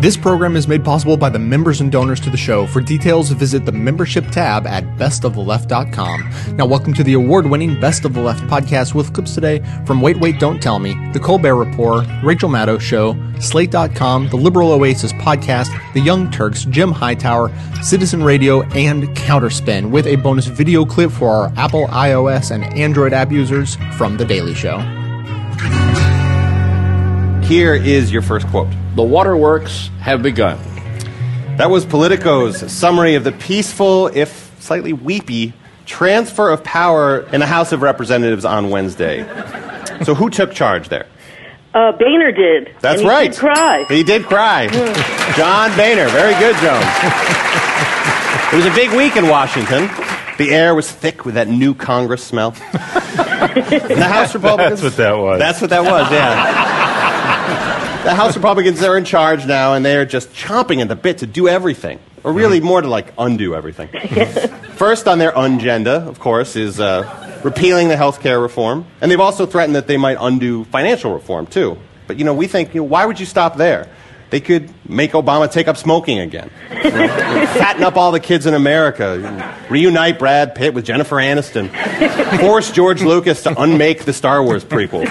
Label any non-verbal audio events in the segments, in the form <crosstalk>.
This program is made possible by the members and donors to the show. For details, visit the membership tab at bestoftheleft.com. Now, welcome to the award winning Best of the Left podcast with clips today from Wait, Wait, Don't Tell Me, The Colbert Report, Rachel Maddow Show, Slate.com, The Liberal Oasis podcast, The Young Turks, Jim Hightower, Citizen Radio, and Counterspin, with a bonus video clip for our Apple, iOS, and Android app users from The Daily Show. Here is your first quote. The waterworks have begun. That was Politico's summary of the peaceful, if slightly weepy, transfer of power in the House of Representatives on Wednesday. So, who took charge there? Uh, Boehner did. That's and he right. Did cry. He did cry. <laughs> John Boehner. Very good, Jones. it was a big week in Washington. The air was thick with that new Congress smell. <laughs> The House Republicans. That's what that was. That's what that was, yeah. The House Republicans are in charge now, and they're just chomping at the bit to do everything. Or really more to like undo everything. First on their agenda, of course, is uh, repealing the health care reform. And they've also threatened that they might undo financial reform, too. But, you know, we think, you know, why would you stop there? They could make Obama take up smoking again. You <laughs> know, fatten up all the kids in America. Reunite Brad Pitt with Jennifer Aniston. Force George Lucas to unmake the Star Wars prequel. It's,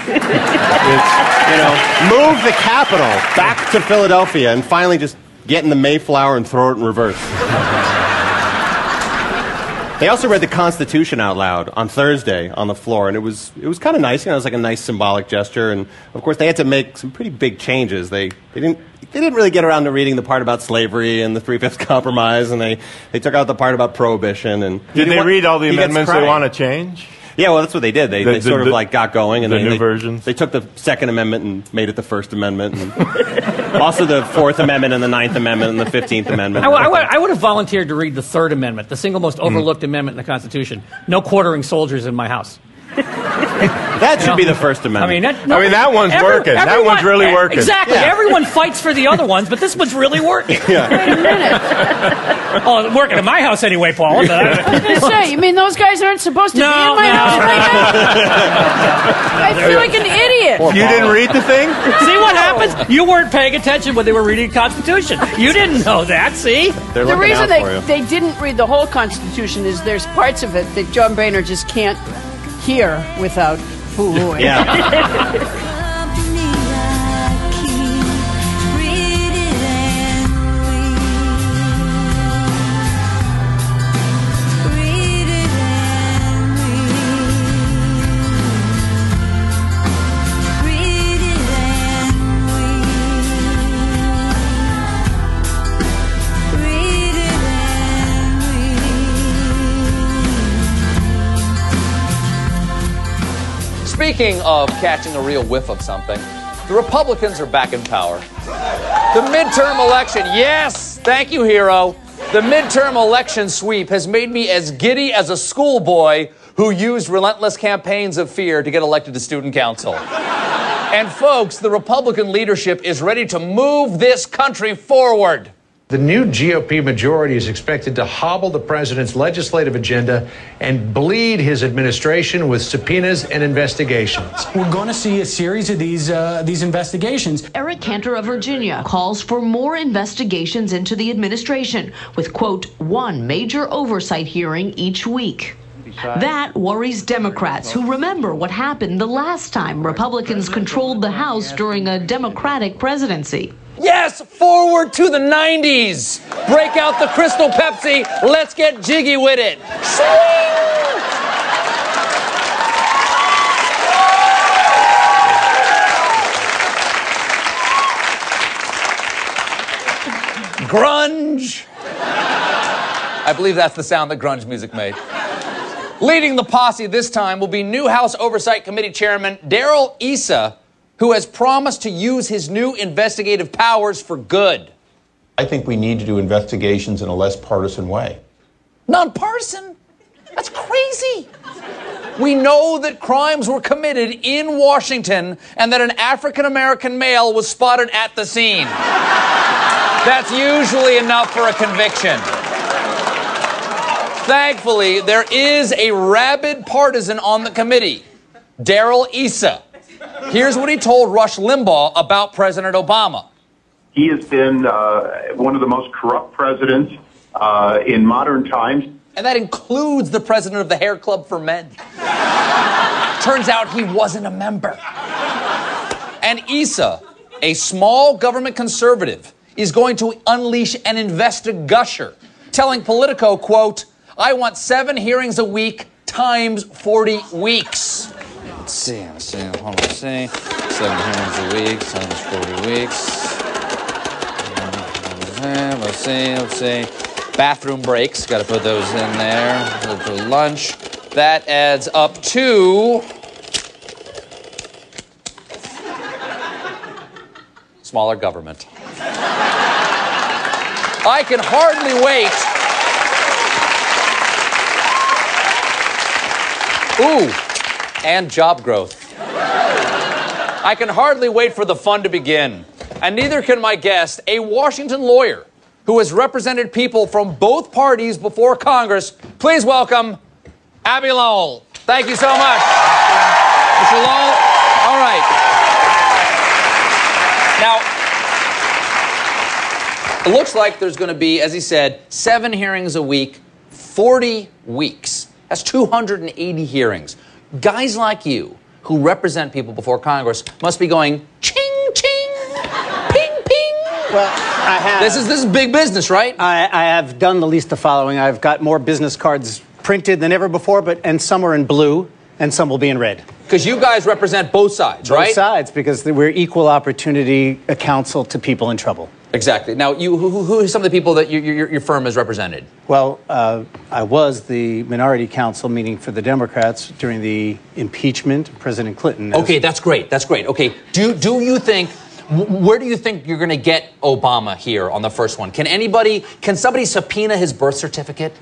you know, move the capital back to Philadelphia and finally just get in the Mayflower and throw it in reverse. They also read the Constitution out loud on Thursday on the floor, and it was it was kind of nice. You know, it was like a nice symbolic gesture. And of course, they had to make some pretty big changes. They they didn't they didn't really get around to reading the part about slavery and the Three Fifths <laughs> Compromise, and they they took out the part about prohibition. And Did they wa- read all the amendments they want to change? Yeah, well, that's what they did. They, The- they the- sort of like got going, and the they, new they, versions? They took the Second Amendment and made it the First Amendment, and <laughs> also the Fourth Amendment and the Ninth Amendment and the Fifteenth Amendment. I, I would, I would have volunteered to read the Third Amendment, the single most hmm. overlooked amendment in the Constitution. No quartering soldiers in my house. <laughs> that should be the First Amendment. I Amendment. mean, that, I mean, that one's working. That one's really eh, working. Exactly. Yeah. Everyone fights for the other ones, but this one's really working. <laughs> Wait a minute. Oh, it's working in my house anyway, Paul. But I- I was gonna say, you mean those guys aren't supposed to be in my no. house right now? <laughs> I feel like an idiot. You didn't read the thing? see what happens? You weren't paying attention when they were reading the Constitution. You didn't know that. See? They're The reason out they, for you. they didn't read the whole Constitution is there's parts of it that John Boehner just can't hear without boo-hooing. Yeah. <laughs> Speaking of catching a real whiff of something, the Republicans are back in power. The midterm election, yes, thank you, hero. The midterm election sweep has made me as giddy as a schoolboy who used relentless campaigns of fear to get elected to student council. And folks, the Republican leadership is ready to move this country forward. The new GOP majority is expected to hobble the president's legislative agenda and bleed his administration with subpoenas and investigations. We're going to see a series of these uh, these investigations. Eric Cantor of Virginia calls for more investigations into the administration, with, quote, one major oversight hearing each week. That worries Democrats who remember what happened the last time Republicans controlled the House during a Democratic presidency. Yes, forward to the 90s. Break out the Crystal Pepsi. Let's get jiggy with it. Grunge. I believe that's the sound that grunge music made. Leading the posse this time will be new House Oversight Committee Chairman Darrell Issa, who has promised to use his new investigative powers for good. I think we need to do investigations in a less partisan way. Nonpartisan? That's crazy. We know that crimes were committed in Washington and that an African American male was spotted at the scene. That's usually enough for a conviction. Thankfully, there is a rabid partisan on the committee, Darrell Issa. Here's what he told Rush Limbaugh about President Obama. He has been uh, one of the most corrupt presidents uh, in modern times. And that includes the president of the Hair Club for Men. <laughs> Turns out he wasn't a member. And Issa, a small government conservative, is going to unleash an investigusher, telling Politico, quote, I want seven hearings a week times 40 weeks. Let's see, let's see, hold on, let's see. Seven hearings a week times 40 weeks. Let's see, let's see. Bathroom breaks, got to put those in there. For lunch. That adds up to. Smaller government. I can hardly wait. Ooh, and job growth. I can hardly wait for the fun to begin. And neither can my guest, a Washington lawyer who has represented people from both parties before Congress. Please welcome Abbe Lowell. Thank you so much. Mr. Lowell, all right. Now, it looks like there's going to be, as he said, seven hearings a week, 40 weeks. That's 280 hearings. Guys like you who represent people before Congress must be going ching ching, ping ping. Well, I have. This is this is big business, right? I, I have done the least the following. I've got more business cards printed than ever before, but and some are in blue and some will be in red. Because you guys represent both sides, Both right? Both sides, because we're equal opportunity counsel to people in trouble. Exactly. Now, you who, who- who are some of the people that your, your, your firm has represented? Well, uh, I was the minority counsel meeting for the Democrats during the impeachment of President Clinton. Okay, that's great. That's great. Okay, do do you think? Wh- Where do you think you're going to get Obama here on the first one? Can anybody? Can somebody subpoena his birth certificate?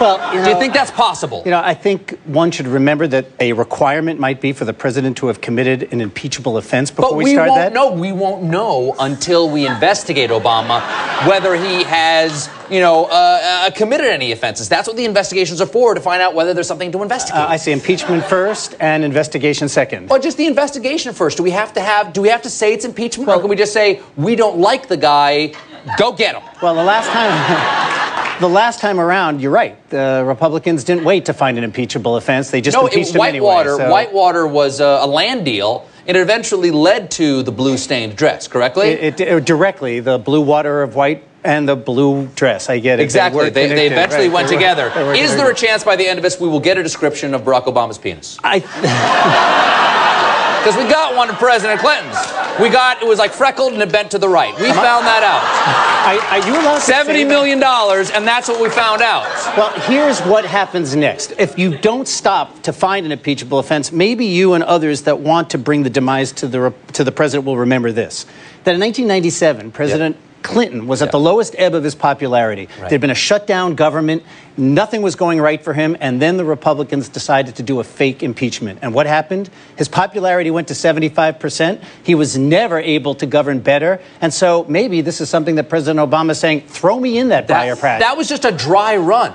Well, you do you think that's possible? You know, I think one should remember that a requirement might be for the president to have committed an impeachable offense before But we, we start won't that. No, We won't know until we investigate Obama whether he has, you know, uh, uh, committed any offenses. That's what the investigations are for to find out whether there's something to investigate. Uh, I say impeachment first and investigation second. Well, just the investigation first. Do we have to have? Do we have to say it's impeachment, or can we just say we don't like the guy? Go get him. Well, the last time, <laughs> the last time around, you're right. The Republicans didn't wait to find an impeachable offense; they just no, impeached it, him anyway. Whitewater. so- Whitewater was a, a land deal. And it eventually led to the blue stained dress. Correctly. It, it, it- directly the blue water of white and the blue dress. I get it. Exactly. were They, they eventually right. went They were- together. Is there a chance by the end of this we will get a description of Barack Obama's penis? I. <laughs> Because we got one of President Clinton's. We got, it was like freckled and it bent to the right. We found that out. Are, are you allowed to say Seventy that? dollars, and that's what we found out. Well, here's what happens next. If you don't stop to find an impeachable offense, maybe you and others that want to bring the demise to the, to the president will remember this. That in 1997, President Clinton was at the lowest ebb of his popularity. There'd been a shutdown government, nothing was going right for him, and then the Republicans decided to do a fake impeachment. And what happened? His popularity went to 75%. He was never able to govern better. And so maybe this is something that President Obama is saying, throw me in that, fire Pratt. That was just a dry run.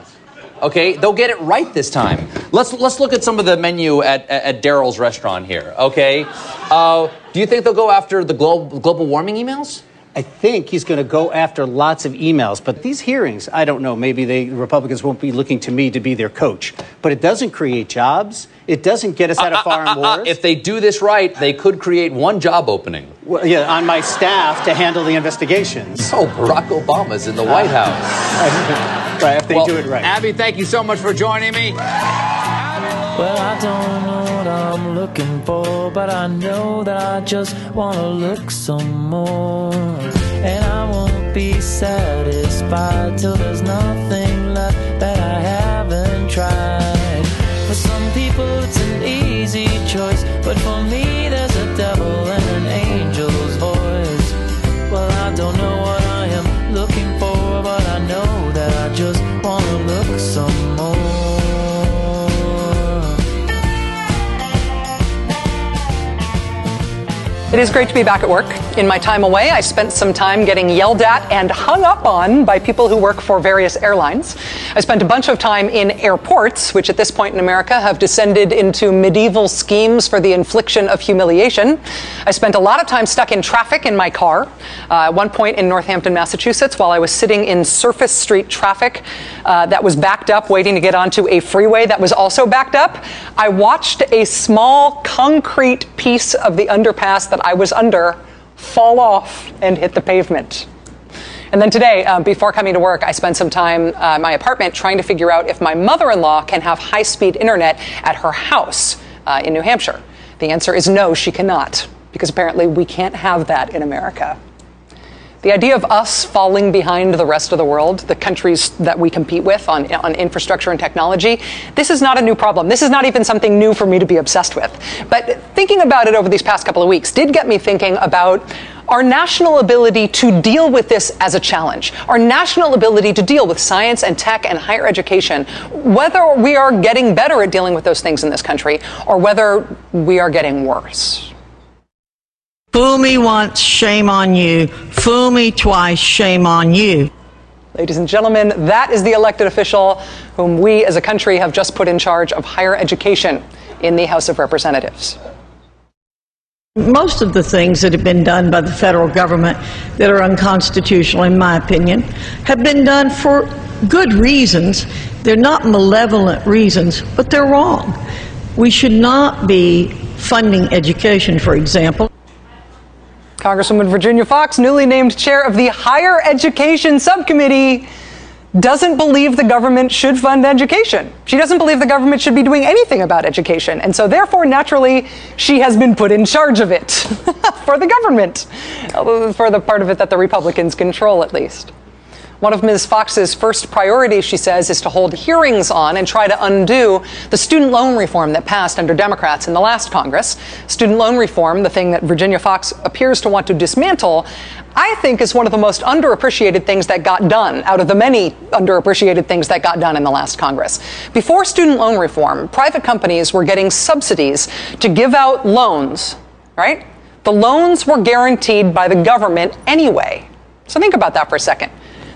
Okay, they'll get it right this time. Let's let's look at some of the menu at at, at Darrell's restaurant here. Okay, uh, do you think they'll go after the global global warming emails? I think he's going to go after lots of emails. But these hearings, I don't know. Maybe they, the Republicans won't be looking to me to be their coach. But it doesn't create jobs. It doesn't get us out of foreign Uh, uh, wars. if they do this right, they could create one job opening. Well, yeah, on my staff to handle the investigations. Oh, Barack Obama's in the White House. <laughs> right, if they Well, do it right. Abbe, thank you so much for joining me. Well, I don't know what I'm looking for, but I know that I just want to look some more. And I won't be satisfied till there's nothing left that I haven't tried. For some people, it's an easy choice, but for me, It is great to be back at work. In my time away, I spent some time getting yelled at and hung up on by people who work for various airlines. I spent a bunch of time in airports, which at this point in America have descended into medieval schemes for the infliction of humiliation. I spent a lot of time stuck in traffic in my car. Uh, at one point in Northampton, Massachusetts, while I was sitting in Surface Street traffic uh, that was backed up, waiting to get onto a freeway that was also backed up, I watched a small concrete piece of the underpass that I was under fall off and hit the pavement. And then today, uh, before coming to work, I spent some time uh, in my apartment trying to figure out if my mother in law can have high speed internet at her house uh, in New Hampshire. The answer is no, she cannot, because apparently we can't have that in America. The idea of us falling behind the rest of the world, the countries that we compete with on, on infrastructure and technology, this is not a new problem. This is not even something new for me to be obsessed with. But thinking about it over these past couple of weeks did get me thinking about our national ability to deal with this as a challenge, our national ability to deal with science and tech and higher education, whether we are getting better at dealing with those things in this country or whether we are getting worse. Fool me once, shame on you. Fool me twice, shame on you. Ladies and gentlemen, that is the elected official whom we as a country have just put in charge of higher education in the House of Representatives. Most of the things that have been done by the federal government that are unconstitutional, in my opinion, have been done for good reasons. They're not malevolent reasons, but they're wrong. We should not be funding education, for example. Congresswoman Virginia Foxx, newly named chair of the Higher Education Subcommittee, doesn't believe the government should fund education. She doesn't believe the government should be doing anything about education. And so, therefore, naturally, she has been put in charge of it <laughs> for the government, uh, for the part of it that the Republicans control, at least. One of Ms. Foxx's first priorities, she says, is to hold hearings on and try to undo the student loan reform that passed under Democrats in the last Congress. Student loan reform, the thing that Virginia Foxx appears to want to dismantle, I think is one of the most underappreciated things that got done out of the many underappreciated things that got done in the last Congress. Before student loan reform, private companies were getting subsidies to give out loans, right? The loans were guaranteed by the government anyway. So think about that for a second.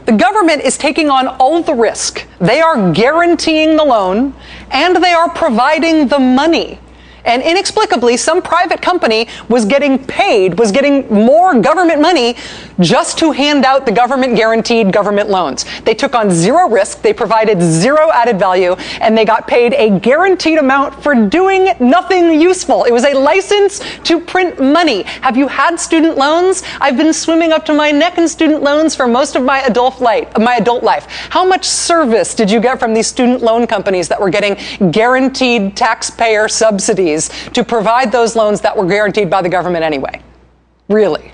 The government is taking on all the risk. They are guaranteeing the loan and they are providing the money. And inexplicably, some private company was getting paid, was getting more government money just to hand out the government guaranteed government loans. They took on zero risk, they provided zero added value, and they got paid a guaranteed amount for doing nothing useful. It was a license to print money. Have you had student loans? I've been swimming up to my neck in student loans for most of my adult life. My adult life. How much service did you get from these student loan companies that were getting guaranteed taxpayer subsidies? To provide those loans that were guaranteed by the government anyway. Really.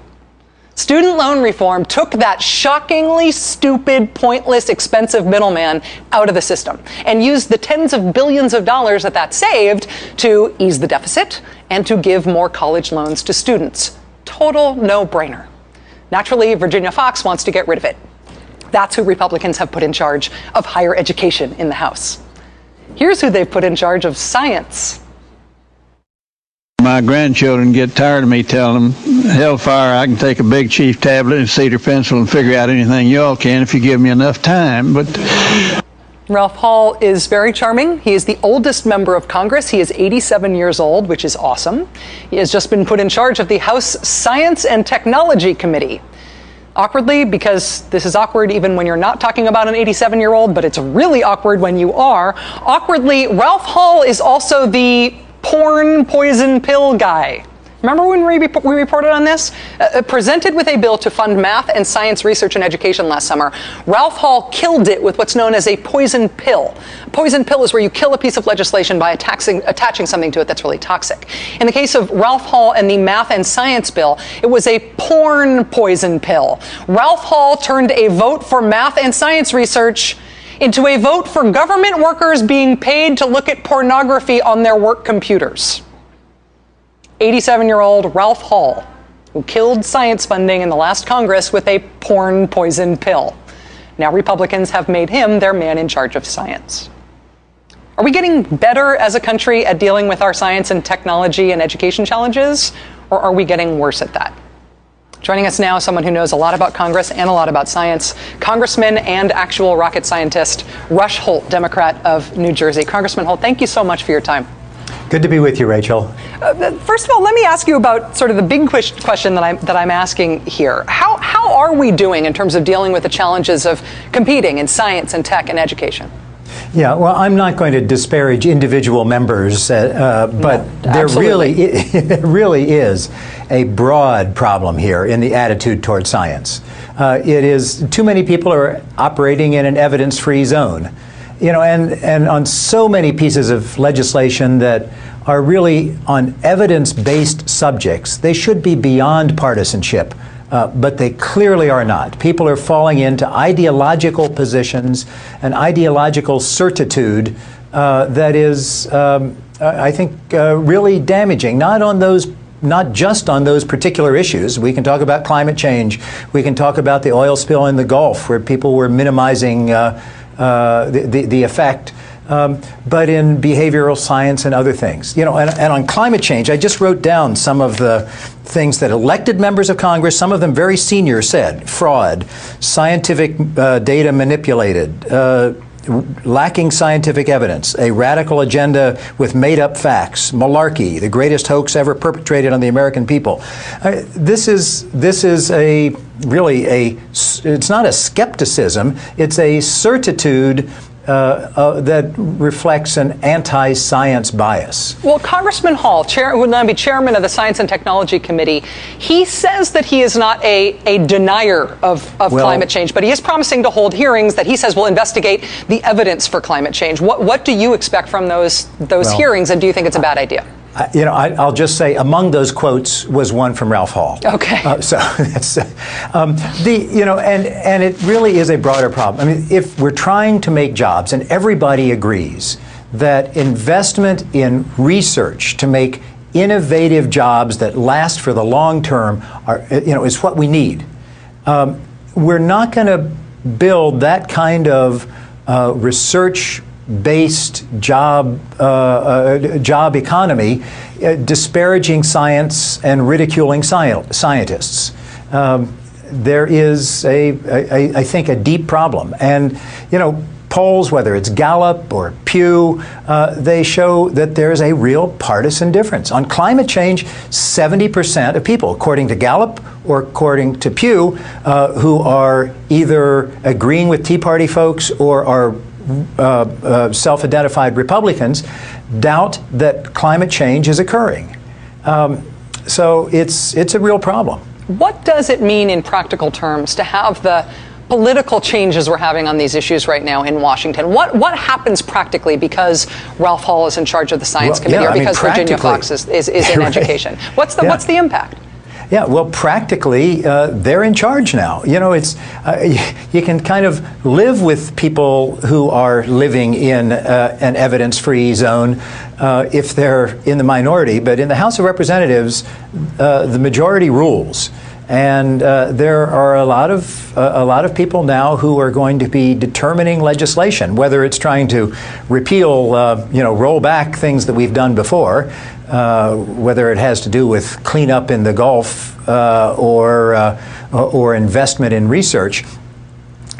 Student loan reform took that shockingly stupid, pointless, expensive middleman out of the system and used the tens of billions of dollars that that saved to ease the deficit and to give more college loans to students. Total no brainer. Naturally, Virginia Foxx wants to get rid of it. That's who Republicans have put in charge of higher education in the House. Here's who they've put in charge of science my grandchildren get tired of me telling them, hellfire, I can take a big chief tablet and cedar pencil and figure out anything y'all can if you give me enough time. But Ralph Hall is very charming. He is the oldest member of Congress. He is 87 years old, which is awesome. He has just been put in charge of the House Science and Technology Committee. Awkwardly, because this is awkward even when you're not talking about an 87 year old, but it's really awkward when you are. Awkwardly, Ralph Hall is also the porn poison pill guy. Remember when we, reported on this? Uh, uh, presented with a bill to fund math and science research and education last summer, Ralph Hall killed it with what's known as a poison pill. A poison pill is where you kill a piece of legislation by attaching something to it that's really toxic. In the case of Ralph Hall and the math and science bill, it was a porn poison pill. Ralph Hall turned a vote for math and science research into a vote for government workers being paid to look at pornography on their work computers. 87 year old Ralph Hall, who killed science funding in the last Congress with a porn poison pill. Now, Republicans have made him their man in charge of science. Are we getting better as a country at dealing with our science and technology and education challenges? or are we getting worse at that? Joining us now, is someone who knows a lot about Congress and a lot about science, Congressman and actual rocket scientist Rush Holt, Democrat of New Jersey. Congressman Holt, thank you so much for your time. Good to be with you, Rachel. Uh, first of all, let me ask you about sort of the big question that I'm, that I'm asking here. How, how are we doing in terms of dealing with the challenges of competing in science and tech and education? Yeah, well, I'm not going to disparage individual members, uh, uh, but no, there really, <laughs> there really is a broad problem here in the attitude toward science. Uh, it is too many people are operating in an evidence-free zone, you know, and and on so many pieces of legislation that are really on evidence-based subjects, they should be beyond partisanship. Uh, but they clearly are not. People are falling into ideological positions, an ideological certitude uh, that is, um, I think, uh, really damaging, not on those not just on those particular issues. We can talk about climate change. We can talk about the oil spill in the Gulf, where people were minimizing uh, uh, the, the, the, effect um, but in behavioral science and other things. You know, and, and, on climate change, I just wrote down some of the things that elected members of Congress, some of them very senior, said: fraud, scientific uh, data manipulated. Uh, lacking scientific evidence, a radical agenda with made up facts, malarkey, the greatest hoax ever perpetrated on the American people. Uh, this is this is a really a it's not a skepticism, it's a certitude uh, uh, that reflects an anti-science bias. Well, Congressman Hall, chair, would now be chairman of the Science and Technology Committee, he says that he is not a, a denier of, of well, climate change, but he is promising to hold hearings that he says will investigate the evidence for climate change. What, what do you expect from those, those well, hearings, and do you think it's a bad idea? You know, I, will just say among those quotes was one from Ralph Hall. Okay. Uh, so <laughs> that's um, the you know, and and it really is a broader problem. I mean, if we're trying to make jobs, and everybody agrees that investment in research to make innovative jobs that last for the long term are you know is what we need. Um, we're not going to build that kind of uh, research based job, uh, uh, job economy, uh, disparaging science and ridiculing sci- scientists. Um, there is a, a, I think, a deep problem. And, you know, polls, whether it's Gallup or Pew, uh, they show that there's a real partisan difference. On climate change, 70% of people, according to Gallup or according to Pew, uh, who are either agreeing with Tea Party folks or are uh, uh, self identified Republicans doubt that climate change is occurring. Um, so it's, it's a real problem. What does it mean in practical terms to have the political changes we're having on these issues right now in Washington? What, what happens practically because Ralph Hall is in charge of the Science well, Committee yeah, or because mean, Virginia Foxx is, is, is in <laughs> right. education? What's the, yeah. what's the impact? Yeah, well, practically, uh, they're in charge now. You know, it's uh, <laughs> you can kind of live with people who are living in uh, an evidence-free zone uh, if they're in the minority. But in the House of Representatives, uh, the majority rules. And uh, there are a lot of uh, a lot of people now who are going to be determining legislation, whether it's trying to repeal, uh, you know, roll back things that we've done before, uh, whether it has to do with cleanup in the Gulf uh, or uh, or investment in research.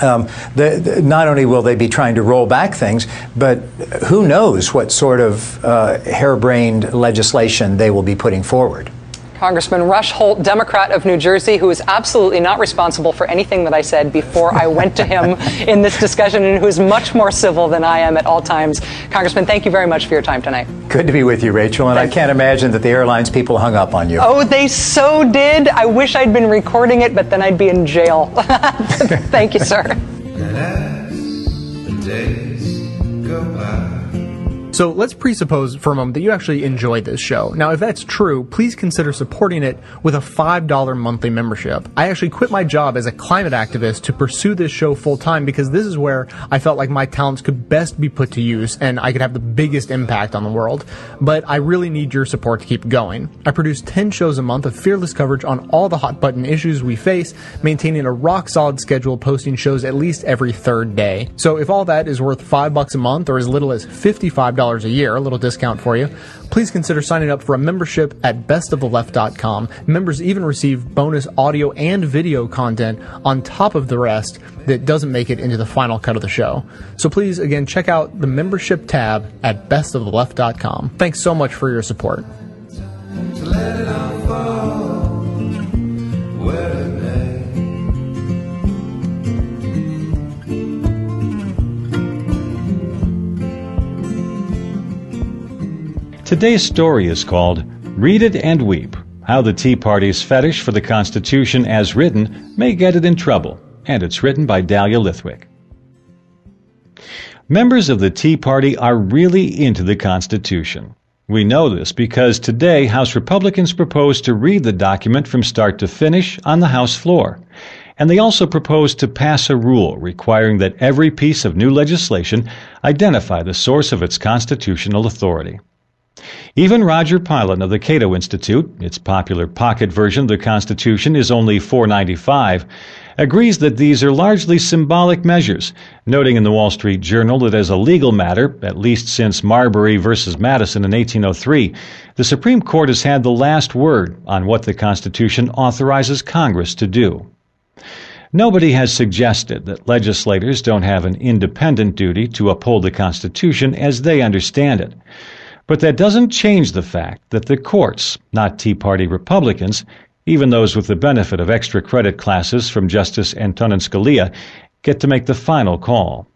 Um, the, the, not only will they be trying to roll back things, but who knows what sort of harebrained legislation they will be putting forward. Congressman Rush Holt, Democrat of New Jersey, who is absolutely not responsible for anything that I said before I went to him <laughs> in this discussion and who is much more civil than I am at all times. Congressman, thank you very much for your time tonight. Good to be with you, Rachel, and Thanks. I can't imagine that the airlines people hung up on you. Oh, they so did. I wish I'd been recording it, but then I'd be in jail. <laughs> thank you, sir. <laughs> So let's presuppose for a moment that you actually enjoy this show. Now, if that's true, please consider supporting it with a $5 monthly membership. I actually quit my job as a climate activist to pursue this show full time because this is where I felt like my talents could best be put to use and I could have the biggest impact on the world. But I really need your support to keep going. I produce 10 shows a month of fearless coverage on all the hot button issues we face, maintaining a rock solid schedule posting shows at least every third day. So if all that is worth 5 bucks a month or as little as $55 $5 a year, a little discount for you, please consider signing up for a membership at bestoftheleft.com. Members even receive bonus audio and video content on top of the rest that doesn't make it into the final cut of the show. So please, again, check out the membership tab at bestoftheleft.com. Thanks so much for your support. Today's story is called Read It and Weep How the Tea Party's Fetish for the Constitution as Written May Get It in Trouble, and it's written by Dahlia Lithwick. Members of the Tea Party are really into the Constitution. We know this because today House Republicans propose to read the document from start to finish on the House floor. And they also propose to pass a rule requiring that every piece of new legislation identify the source of its constitutional authority. Even Roger Pilon of the Cato Institute, its popular pocket version of the Constitution is only 495, agrees that these are largely symbolic measures, noting in the Wall Street Journal that as a legal matter, at least since Marbury versus Madison in 1803, the Supreme Court has had the last word on what the Constitution authorizes Congress to do. Nobody has suggested that legislators don't have an independent duty to uphold the Constitution as they understand it. But that doesn't change the fact that the courts, not Tea Party Republicans, even those with the benefit of extra credit classes from Justice Antonin Scalia, get to make the final call.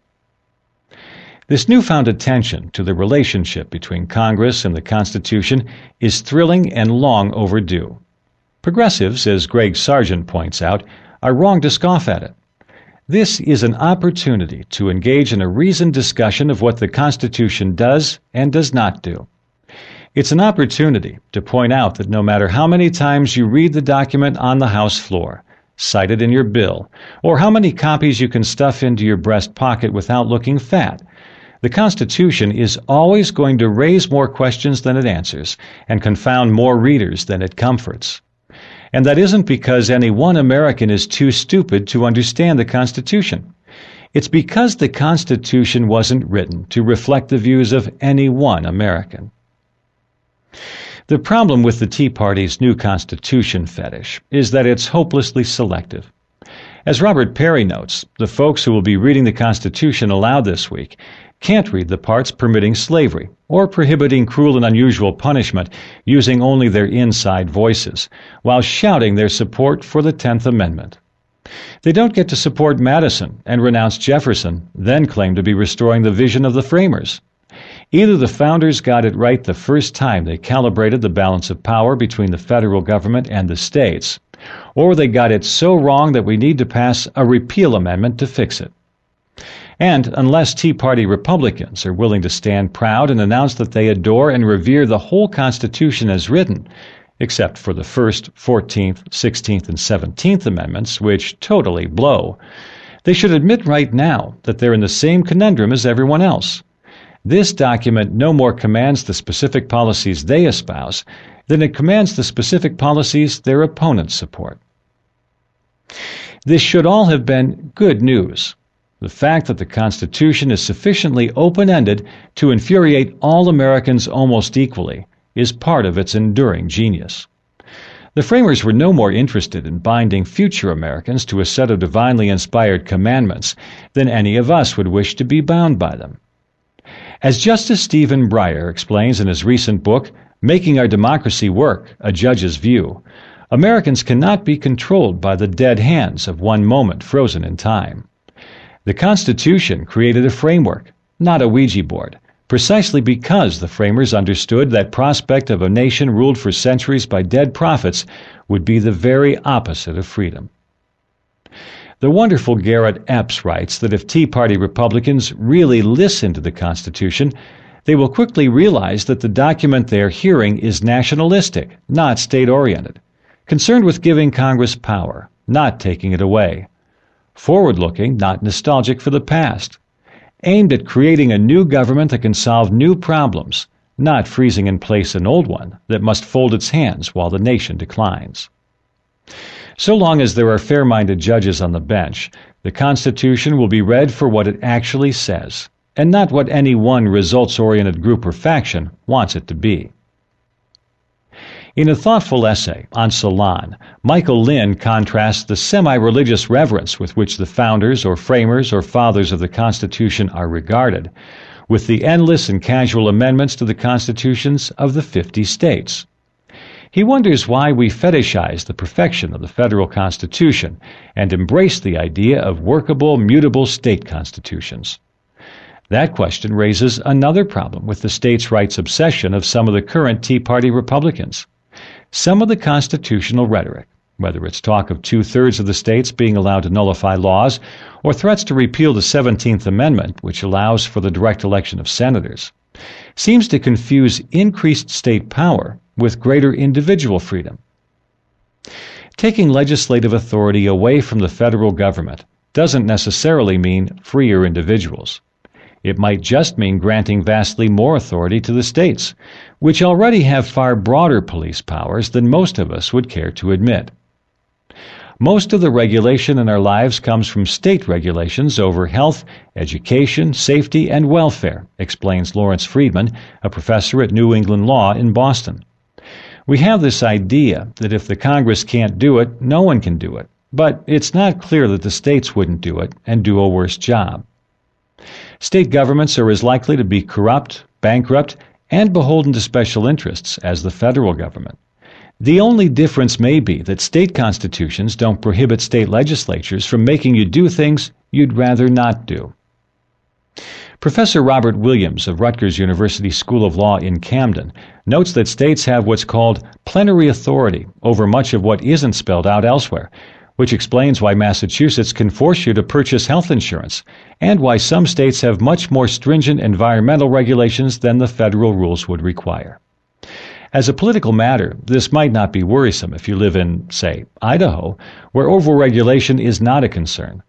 This newfound attention to the relationship between Congress and the Constitution is thrilling and long overdue. Progressives, as Greg Sargent points out, are wrong to scoff at it. This is an opportunity to engage in a reasoned discussion of what the Constitution does and does not do. It's an opportunity to point out that no matter how many times you read the document on the House floor, cite it in your bill, or how many copies you can stuff into your breast pocket without looking fat, the Constitution is always going to raise more questions than it answers and confound more readers than it comforts. And that isn't because any one American is too stupid to understand the Constitution. It's because the Constitution wasn't written to reflect the views of any one American. The problem with the Tea Party's new Constitution fetish is that it's hopelessly selective. As Robert Parry notes, the folks who will be reading the Constitution aloud this week can't read the parts permitting slavery or prohibiting cruel and unusual punishment using only their inside voices, while shouting their support for the Tenth Amendment. They don't get to support Madison and renounce Jefferson, then claim to be restoring the vision of the framers. Either the founders got it right the first time they calibrated the balance of power between the federal government and the states, or they got it so wrong that we need to pass a repeal amendment to fix it. And unless Tea Party Republicans are willing to stand proud and announce that they adore and revere the whole Constitution as written, except for the First, Fourteenth, Sixteenth, and Seventeenth Amendments, which totally blow, they should admit right now that they're in the same conundrum as everyone else. This document no more commands the specific policies they espouse than it commands the specific policies their opponents support. This should all have been good news the fact that the Constitution is sufficiently open ended to infuriate all Americans almost equally is part of its enduring genius. The framers were no more interested in binding future Americans to a set of divinely inspired commandments than any of us would wish to be bound by them. As Justice Stephen Breyer explains in his recent book, Making Our Democracy Work A Judge's View, Americans cannot be controlled by the dead hands of one moment frozen in time. The Constitution created a framework, not a Ouija board, precisely because the framers understood that prospect of a nation ruled for centuries by dead prophets would be the very opposite of freedom. The wonderful Garrett Epps writes that if Tea Party Republicans really listen to the Constitution, they will quickly realize that the document they are hearing is nationalistic, not state oriented, concerned with giving Congress power, not taking it away forward looking, not nostalgic for the past, aimed at creating a new government that can solve new problems, not freezing in place an old one that must fold its hands while the nation declines. So long as there are fair minded judges on the bench, the Constitution will be read for what it actually says and not what any one results oriented group or faction wants it to be. In a thoughtful essay on Salon, Michael Lind contrasts the semi religious reverence with which the founders or framers or fathers of the Constitution are regarded with the endless and casual amendments to the constitutions of the 50 states. He wonders why we fetishize the perfection of the federal constitution and embrace the idea of workable, mutable state constitutions. That question raises another problem with the states' rights obsession of some of the current Tea Party Republicans. Some of the constitutional rhetoric, whether it's talk of two thirds of the states being allowed to nullify laws or threats to repeal the 17th Amendment, which allows for the direct election of senators, seems to confuse increased state power with greater individual freedom. Taking legislative authority away from the federal government doesn't necessarily mean freer individuals. It might just mean granting vastly more authority to the states, which already have far broader police powers than most of us would care to admit. Most of the regulation in our lives comes from state regulations over health, education, safety, and welfare, explains Lawrence Friedman, a professor at New England Law in Boston. We have this idea that if the Congress can't do it, no one can do it. But it's not clear that the states wouldn't do it and do a worse job. State governments are as likely to be corrupt, bankrupt, and beholden to special interests as the federal government. The only difference may be that state constitutions don't prohibit state legislatures from making you do things you'd rather not do. Professor Robert Williams of Rutgers University School of Law in Camden notes that states have what's called plenary authority over much of what isn't spelled out elsewhere, which explains why Massachusetts can force you to purchase health insurance and why some states have much more stringent environmental regulations than the federal rules would require. As a political matter, this might not be worrisome if you live in, say, Idaho, where overregulation is not a concern.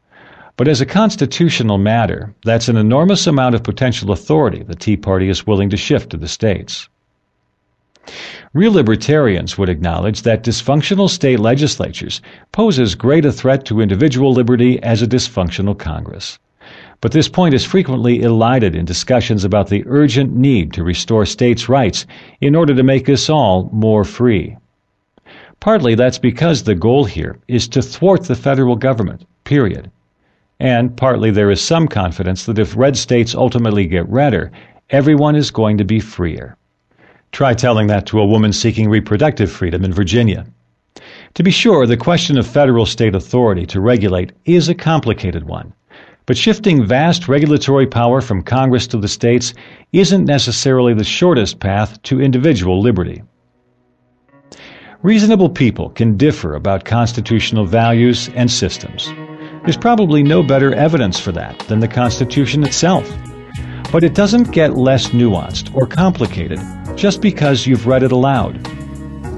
But as a constitutional matter, that's an enormous amount of potential authority the Tea Party is willing to shift to the states. Real libertarians would acknowledge that dysfunctional state legislatures pose as great a threat to individual liberty as a dysfunctional Congress but this point is frequently elided in discussions about the urgent need to restore states' rights in order to make us all more free. Partly that's because the goal here is to thwart the federal government, period. And partly there is some confidence that if red states ultimately get redder, everyone is going to be freer. Try telling that to a woman seeking reproductive freedom in Virginia. To be sure, the question of federal state authority to regulate is a complicated one. But shifting vast regulatory power from Congress to the states isn't necessarily the shortest path to individual liberty. Reasonable people can differ about constitutional values and systems. There's probably no better evidence for that than the Constitution itself. But it doesn't get less nuanced or complicated just because you've read it aloud.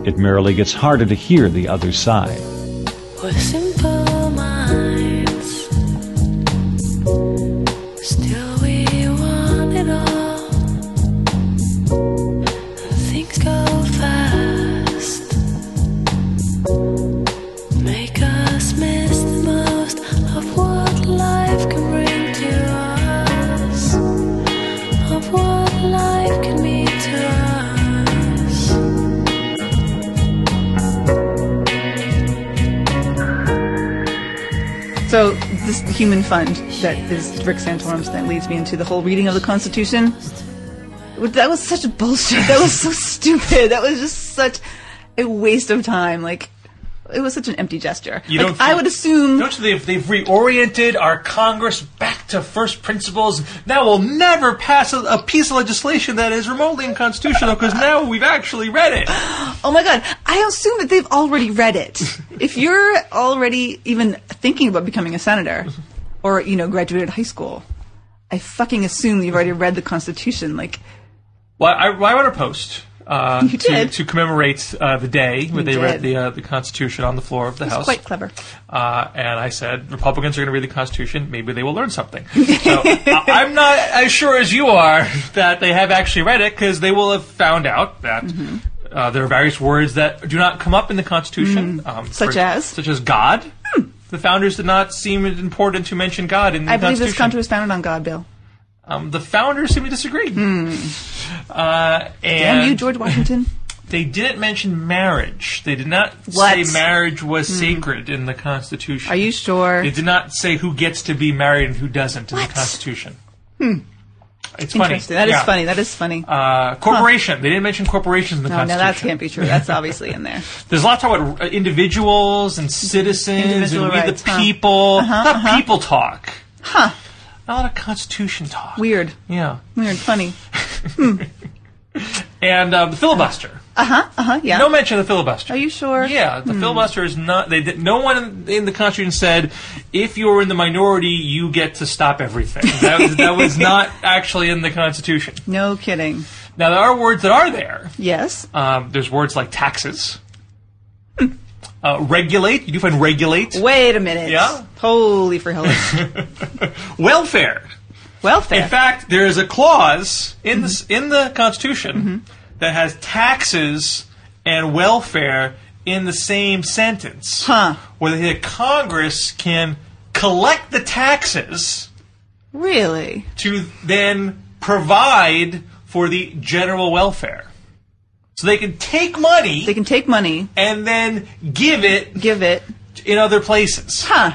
It merely gets harder to hear the other side. So human fund that is Rick Santorum's that leads me into the whole reading of the Constitution. That was such bullshit. <laughs> That was so stupid. That was just such a waste of time. Like it was such an empty gesture. You Like, don't I would assume. Don't you they've, they've reoriented our Congress back to first principles? Now we'll never pass a, a piece of legislation that is remotely unconstitutional because now we've actually read it. <gasps> Oh my god! I assume that they've already read it. <laughs> if you're already even thinking about becoming a senator, or you know, graduated high school, I fucking assume you've already read the Constitution. Like, Well, I, I wrote a post uh, <laughs> to, to commemorate uh, the day when You they read the uh, the Constitution on the floor of the House. quite clever. Uh, and I said, Republicans are going to read the Constitution. Maybe they will learn something. <laughs> So I, I'm not as sure as you are that they have actually read it because they will have found out that Mm-hmm. uh, there are various words that do not come up in the Constitution, um, Mm. Such for- as? such as God. The founders did not seem important to mention God in the Constitution. I believe Constitution. this country was founded on God, Bill. Um, the founders seem to disagree. Uh, and Damn you, George Washington. <laughs> They didn't mention marriage. They did not What? say marriage was Hmm. sacred in the Constitution. Are you sure? They did not say who gets to be married and who doesn't in the Constitution. Hmm. It's funny. That is Yeah. funny. That is funny. Uh, corporation. They didn't mention corporations in the no, no, that can't be true. That's obviously in there. <laughs> There's a lot of talk about uh, individuals and citizens Individual and we rights, the huh? people. Uh-huh, uh-huh. people talk. Huh. A lot of Constitution talk. Weird. Yeah. Weird. Funny. <laughs> And um, the filibuster. Uh huh. Uh huh. Yeah. No mention of the filibuster. Are you sure? Yeah, the Hmm. filibuster is not. They did, no one in, in the Constitution said if you're in the minority, you get to stop everything. That was, that was <laughs> not actually in the Constitution. No kidding. Now there are words that are there. Yes. Um, there's words like taxes, uh, regulate. You do find regulate. Wait a minute. Yeah. Holy for hell. <laughs> Welfare. Welfare. In fact, there is a clause in the in the Constitution mm-hmm. that has taxes and welfare in the same sentence. Huh. Where the Congress can collect the taxes Really? to then provide for the general welfare. So they can take money. They can take money and then give it. Give it in other places. Huh.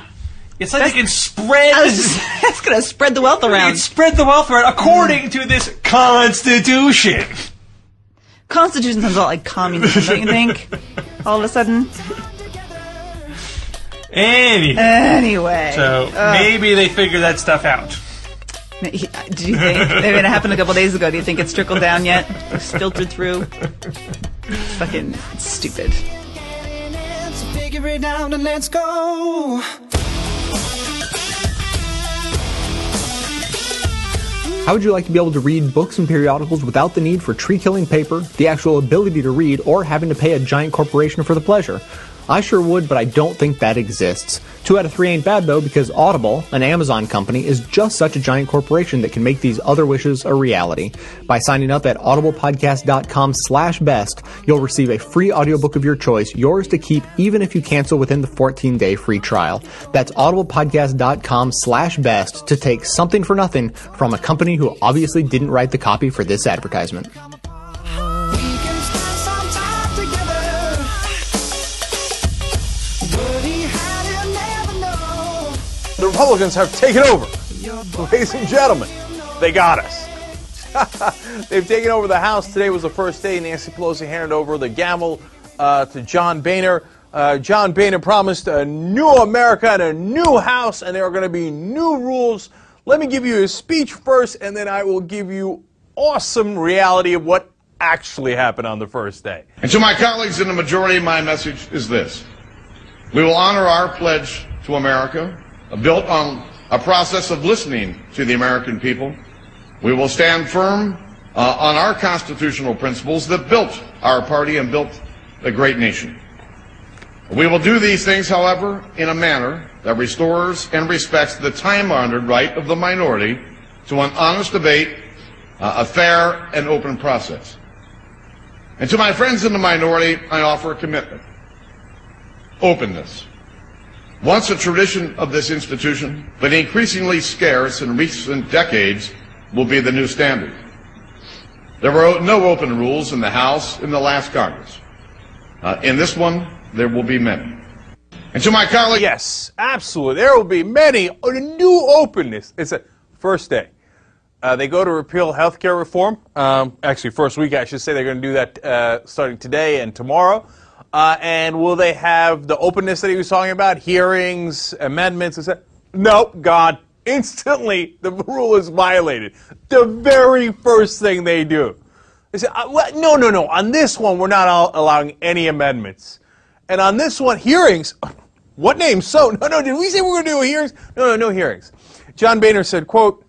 It's like they can spread. <laughs> That's gonna spread the wealth They around. can spread the wealth around according to this Constitution. Constitution sounds a lot like communism, don't you think? <laughs> All of a sudden. Anyway. Anyway. So Ugh. maybe they figure that stuff out. Uh, Do you think? Maybe it happened a couple days ago. Do you think it's trickled down yet? It's filtered through? It's <laughs> Fucking stupid. How would you like to be able to read books and periodicals without the need for tree killing paper, the actual ability to read, or having to pay a giant corporation for the pleasure? I sure would, but I don't think that exists. Two out of three ain't bad though, because Audible, an Amazon company, is just such a giant corporation that can make these other wishes a reality. By signing up at audiblepodcast.com slash best, you'll receive a free audiobook of your choice, yours to keep even if you cancel within the 14 day free trial. That's audiblepodcast.com slash best to take something for nothing from a company who obviously didn't write the copy for this advertisement. Republicans have taken over. Ladies and gentlemen, they got us. <laughs> They've taken over the House. Today was the first day. Nancy Pelosi handed over the gavel uh, to John Boehner. Uh, John Boehner promised a new America and a new House, and there are going to be new rules. Let me give you his speech first, and then I will give you awesome reality of what actually happened on the first day. And to my colleagues in the majority, my message is this. We will honor our pledge to America, built on a process of listening to the American people. We will stand firm uh, on our constitutional principles that built our party and built a great nation. We will do these things, however, in a manner that restores and respects the time-honored right of the minority to an honest debate, uh, a fair and open process. And to my friends in the minority, I offer a commitment. Openness. Once a tradition of this institution, but increasingly scarce in recent decades, will be the new standard. There were no open rules in the House in the last Congress. Uh, in this one, there will be many. And to my colleague. Yes, absolutely. There will be many. Oh, new openness. It's a first day. Uh, they go to repeal health care reform. Um, actually, first week, I should say they're going to do that uh, starting today and tomorrow. Uh, and will they have the openness that he was talking about? Hearings, amendments, etc. No, God. Instantly, the rule is violated. The very first thing they do. They say, uh, no, no, no. On this one, we're not all allowing any amendments. And on this one, hearings. <laughs> What name? So, <laughs> no, no, did we say we're going to do hearings? No, no, no hearings. John Boehner said, quote,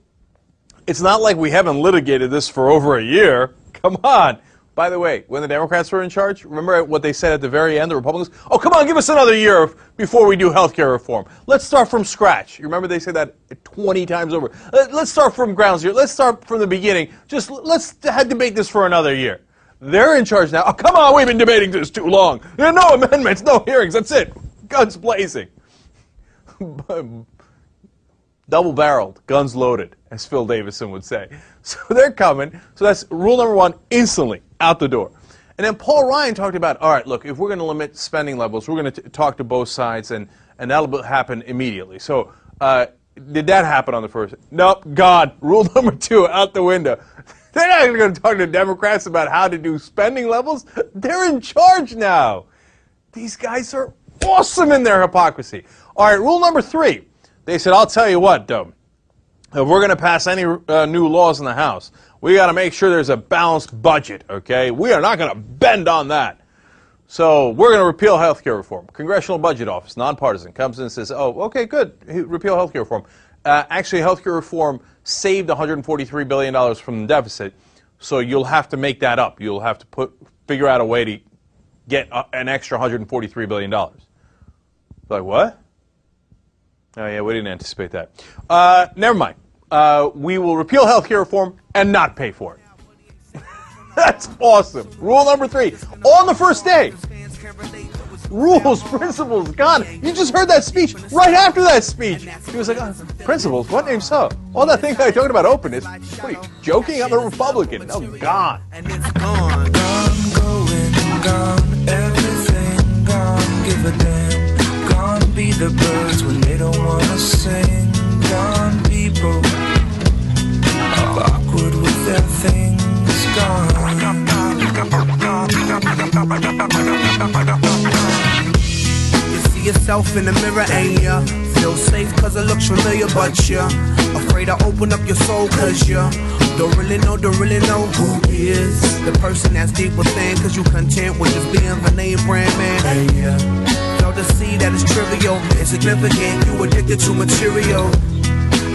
it's not like we haven't litigated this for over a year. Come on. By the way, when the Democrats were in charge, remember what they said at the very end, the Republicans? Oh, come on, give us another year before we do health care reform. Let's start from scratch. You remember they said that 20 times over. Let- Let's start from ground zero. Let's start from the beginning. Just let's debate this for another year. They're in charge now. Oh, come on, we've been debating this too long. No amendments, no hearings. That's it. Guns blazing. <laughs> double barreled, guns loaded, as Phil Davison would say. So they're coming. So that's rule number one instantly out the door. And then Paul Ryan talked about all right, look, if we're going to limit spending levels, we're going to talk to both sides, and, and that'll happen immediately. So uh, did that happen on the first? Nope, God. <laughs> Rule number two out the window. <laughs> They're not even going to talk to Democrats about how to do spending levels. They're in charge now. These guys are awesome in their hypocrisy. All right, rule number three. They said, I'll tell you what, though if we're going to pass any uh, new laws in the House, we got to make sure there's a balanced budget, okay? We are not going to bend on that. So we're going to repeal health care reform. Congressional Budget Office, nonpartisan, comes in and says, oh, okay, good, repeal health care reform. Uh, actually, health care reform saved $143 billion from the deficit, so you'll have to make that up. You'll have to put, figure out a way to get uh, an extra $143 billion. Like, what? Oh, yeah, we didn't anticipate that. Uh, never mind. Uh, we will repeal health care reform and not pay for it. <laughs> That's awesome. Rule number three on the first day. Rules, <laughs> principles, God, you just heard that speech right after that speech. He was like, oh, principles, what name so? All that thing I talked about openness. What are you, joking? I'm a Republican. Oh, God. And it's gone, going, gone, everything gone, give a damn. Gone be the birds when they don't wanna sing. Gone people You see yourself in the mirror, ain't ya? Feel safe cause it looks familiar, but you're afraid to open up your soul cause you don't really know, don't really know who is the person that's deep within cause you content with just being the name brand man. Hey, yeah. Know to see that it's trivial, insignificant, you addicted to material.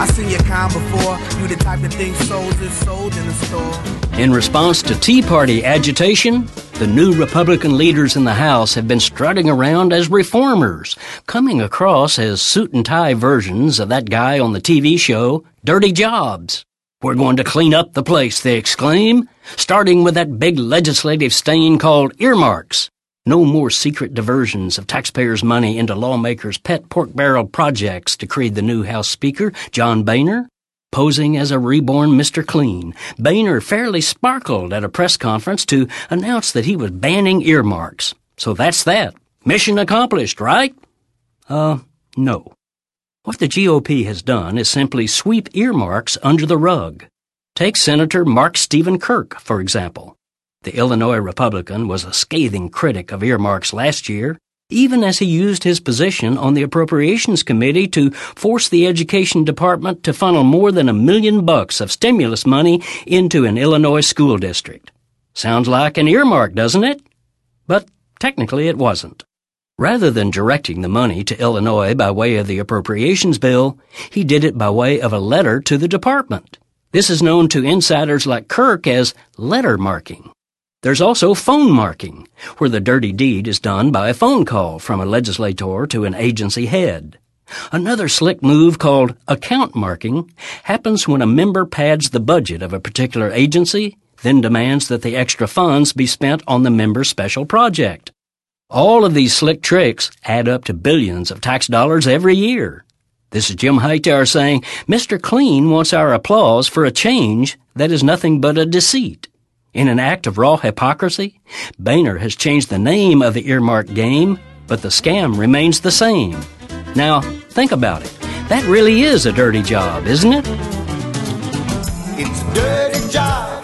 I seen before, you the type thinks souls is sold in the store. In response to Tea Party agitation, the new Republican leaders in the House have been strutting around as reformers, coming across as suit and tie versions of that guy on the TV show, Dirty Jobs. We're going to clean up the place, they exclaim, starting with that big legislative stain called earmarks. No more secret diversions of taxpayers' money into lawmakers' pet pork barrel projects, decreed the new House Speaker, John Boehner. Posing as a reborn Mr. Clean, Boehner fairly sparkled at a press conference to announce that he was banning earmarks. So that's that. Mission accomplished, right? Uh, no. What the GOP has done is simply sweep earmarks under the rug. Take Senator Mark Steven Kirk, for example. The Illinois Republican was a scathing critic of earmarks last year, even as he used his position on the Appropriations Committee to force the Education Department to funnel more than a million bucks of stimulus money into an Illinois school district. Sounds like an earmark, doesn't it? But technically it wasn't. Rather than directing the money to Illinois by way of the appropriations bill, he did it by way of a letter to the department. This is known to insiders like Kirk as letter marking. There's also phone marking, where the dirty deed is done by a phone call from a legislator to an agency head. Another slick move called account marking happens when a member pads the budget of a particular agency, then demands that the extra funds be spent on the member's special project. All of these slick tricks add up to billions of tax dollars every year. This is Jim Hightower saying, Mr. Clean wants our applause for a change that is nothing but a deceit. In an act of raw hypocrisy, Boehner has changed the name of the earmark game, but the scam remains the same. Now, think about it. That really is a dirty job, isn't it? It's a dirty job.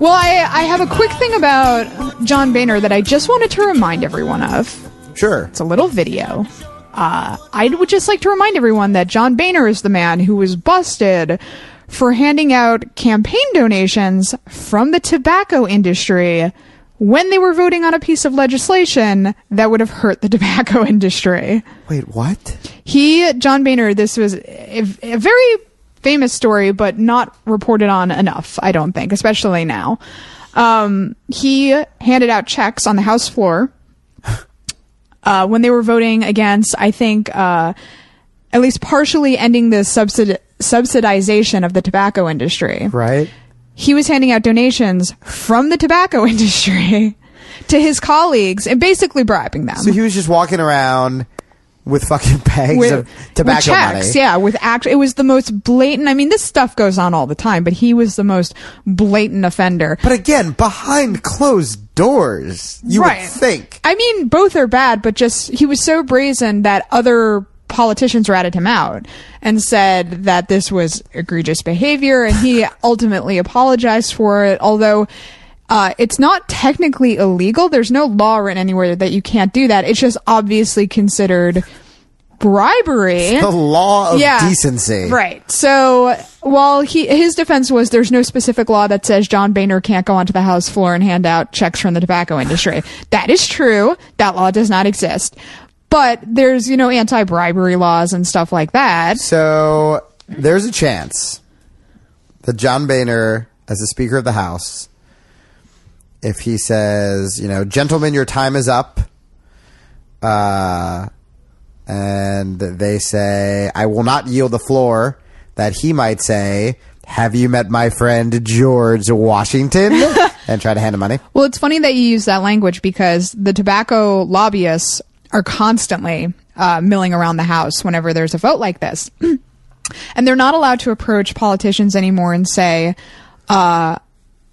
Well, I, I have a quick thing about John Boehner that I just wanted to remind everyone of. Sure. It's a little video. Uh, I would just like to remind everyone that John Boehner is the man who was busted for handing out campaign donations from the tobacco industry when they were voting on a piece of legislation that would have hurt the <laughs> tobacco industry. Wait, what? He, John Boehner, this was a, a very famous story, but not reported on enough, I don't think, especially now. Um, he handed out checks on the House floor uh, when they were voting against, I think, uh, at least partially ending the subsidi- subsidization of the tobacco industry. Right. He was handing out donations from the tobacco <laughs> industry to his colleagues and basically bribing them. So he was just walking around with fucking bags with, of tobacco checks, money. yeah, with act. It was the most blatant. I mean, this stuff goes on all the time, but he was the most blatant offender. But again, behind closed doors, you right. would think. I mean, both are bad, but just he was so brazen that other politicians ratted him out and said that this was egregious behavior, and he <laughs> ultimately apologized for it. Although. Uh, it's not technically illegal. There's no law written anywhere that you can't do that. It's just obviously considered bribery. The law of Yeah. decency. Right. So while he his defense was there's no specific law that says John Boehner can't go onto the House floor and hand out checks from the tobacco industry. that is true. That law does not exist. But there's, you know, anti bribery laws and stuff like that. So there's a chance that John Boehner, as the Speaker of the House, if he says, you know, gentlemen, your time is up, uh, and they say, I will not yield the floor, that he might say, have you met my friend George Washington? <laughs> and try to hand him money. Well, it's funny that you use that language because the tobacco lobbyists are constantly uh, milling around the House whenever there's a vote like this. <clears throat> and they're not allowed to approach politicians anymore and say, uh,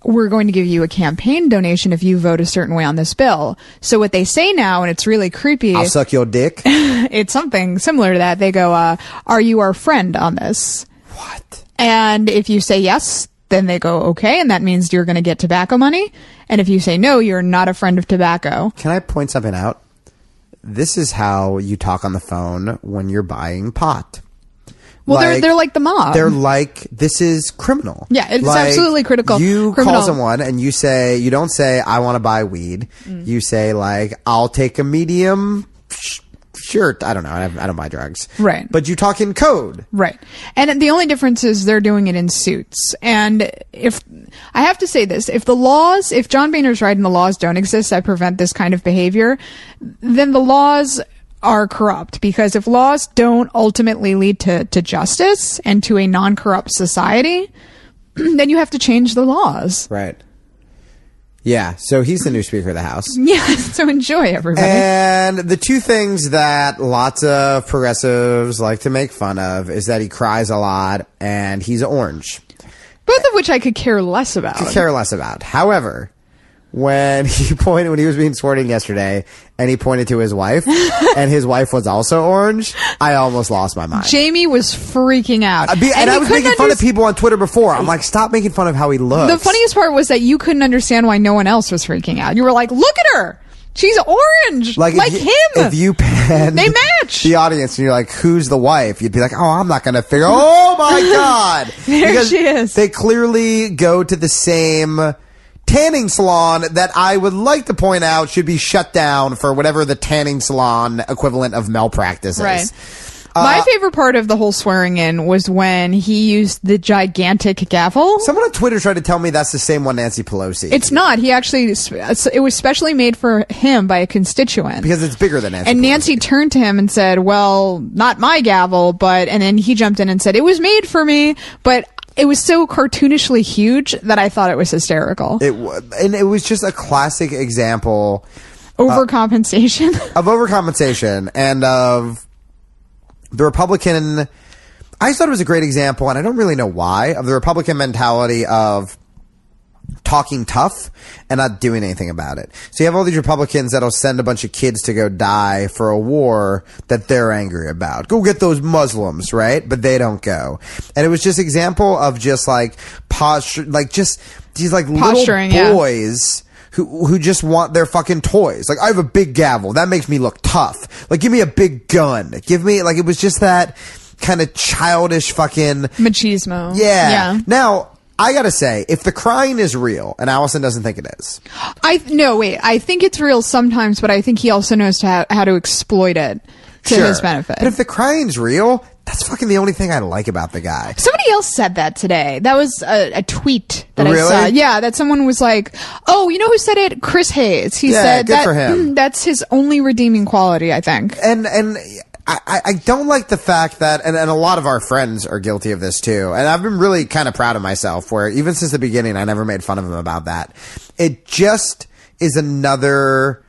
we're going to give you a campaign donation if you vote a certain way on this bill. So what they say now, and it's really creepy, I'll suck your dick. <laughs> it's something similar to that. They go, uh, are you our friend on this? What? And if you say yes, then they go, okay, and that means you're going to get tobacco money. And if you say no, you're not a friend of tobacco. Can I point something out? This is how you talk on the phone when you're buying pot. Well, they're they're like the mob. They're like this is criminal. Yeah, it's Like, absolutely critical. You criminal. call someone and you say you don't say I want to buy weed. Mm. You say like I'll take a medium sh- shirt. I don't know. I, have, I don't buy drugs. Right. But you talk in code. Right. And the only difference is they're doing it in suits. And if I have to say this, if the laws, if John Boehner's right and the laws don't exist that prevent this kind of behavior, then the laws are corrupt because if laws don't ultimately lead to, to justice and to a non-corrupt society, <clears throat> then you have to change the laws. Right. Yeah. So he's the new Speaker of the House. <laughs> Yeah. So enjoy everybody. And the two things that lots of progressives like to make fun of is that he cries a lot and he's orange. Both of which I could care less about. Could care less about. However, when <laughs> he pointed when he was being sworn in yesterday and he pointed to his wife <laughs> and his wife was also orange, I almost lost my mind. Jamie was freaking out. I be- and, he I was making fun of people on Twitter before. I'm like, stop making fun of how he looks. The funniest part was that you couldn't understand why no one else was freaking out. You were like, "Look at her, she's orange, like, if you, him." If you pan They match. the audience and you're like, "Who's the wife?" You'd be like, "Oh, I'm not gonna figure." Oh my <laughs> god! There because she is. They clearly go to the same tanning salon that I would like to point out should be shut down for whatever the tanning salon equivalent of malpractice Right. is. My Uh, favorite part of the whole swearing in was when he used the gigantic gavel. Someone on Twitter tried to tell me that's the same one Nancy Pelosi. It's not. He actually, it was specially made for him by a constituent. because it's bigger than Nancy. and Nancy turned to him and said, "Well, not my gavel, but." And then he jumped in and said, "It was made for me, but." It was so cartoonishly huge that I thought it was hysterical. It wa- and it was just a classic example Overcompensation. <laughs> of overcompensation and of the Republican. I just thought it was a great example, and I don't really know why of the Republican mentality of talking tough and not doing anything about it. So you have all these Republicans that'll send a bunch of kids to go die for a war that they're angry about. Go get those Muslims, right? But they don't go. And it was just example of just like posture, like just these like Posturing, little yeah. boys who who just want their fucking toys. Like I have a big gavel. That makes me look tough. Like give me a big gun. Give me like it was just that kind of childish fucking Machismo. yeah. Yeah. Now, I gotta say, if the crying is real, and Allison doesn't think it is, I no wait. I think it's real sometimes, but I think he also knows how, how to exploit it to sure. his benefit. But if the crying's real, That's fucking the only thing I like about the guy. Somebody else said that today. That was a, a tweet that I saw. Yeah, that someone was like, "Oh, you know who said it? Chris Hayes." He Yeah, said good that for him. <clears throat> that's his only redeeming quality. I think. And and I, I- don't like the fact that, and, and a lot of our friends are guilty of this too. And I've been really kind of proud of myself, where even since the beginning, I never made fun of him about that. It just is another.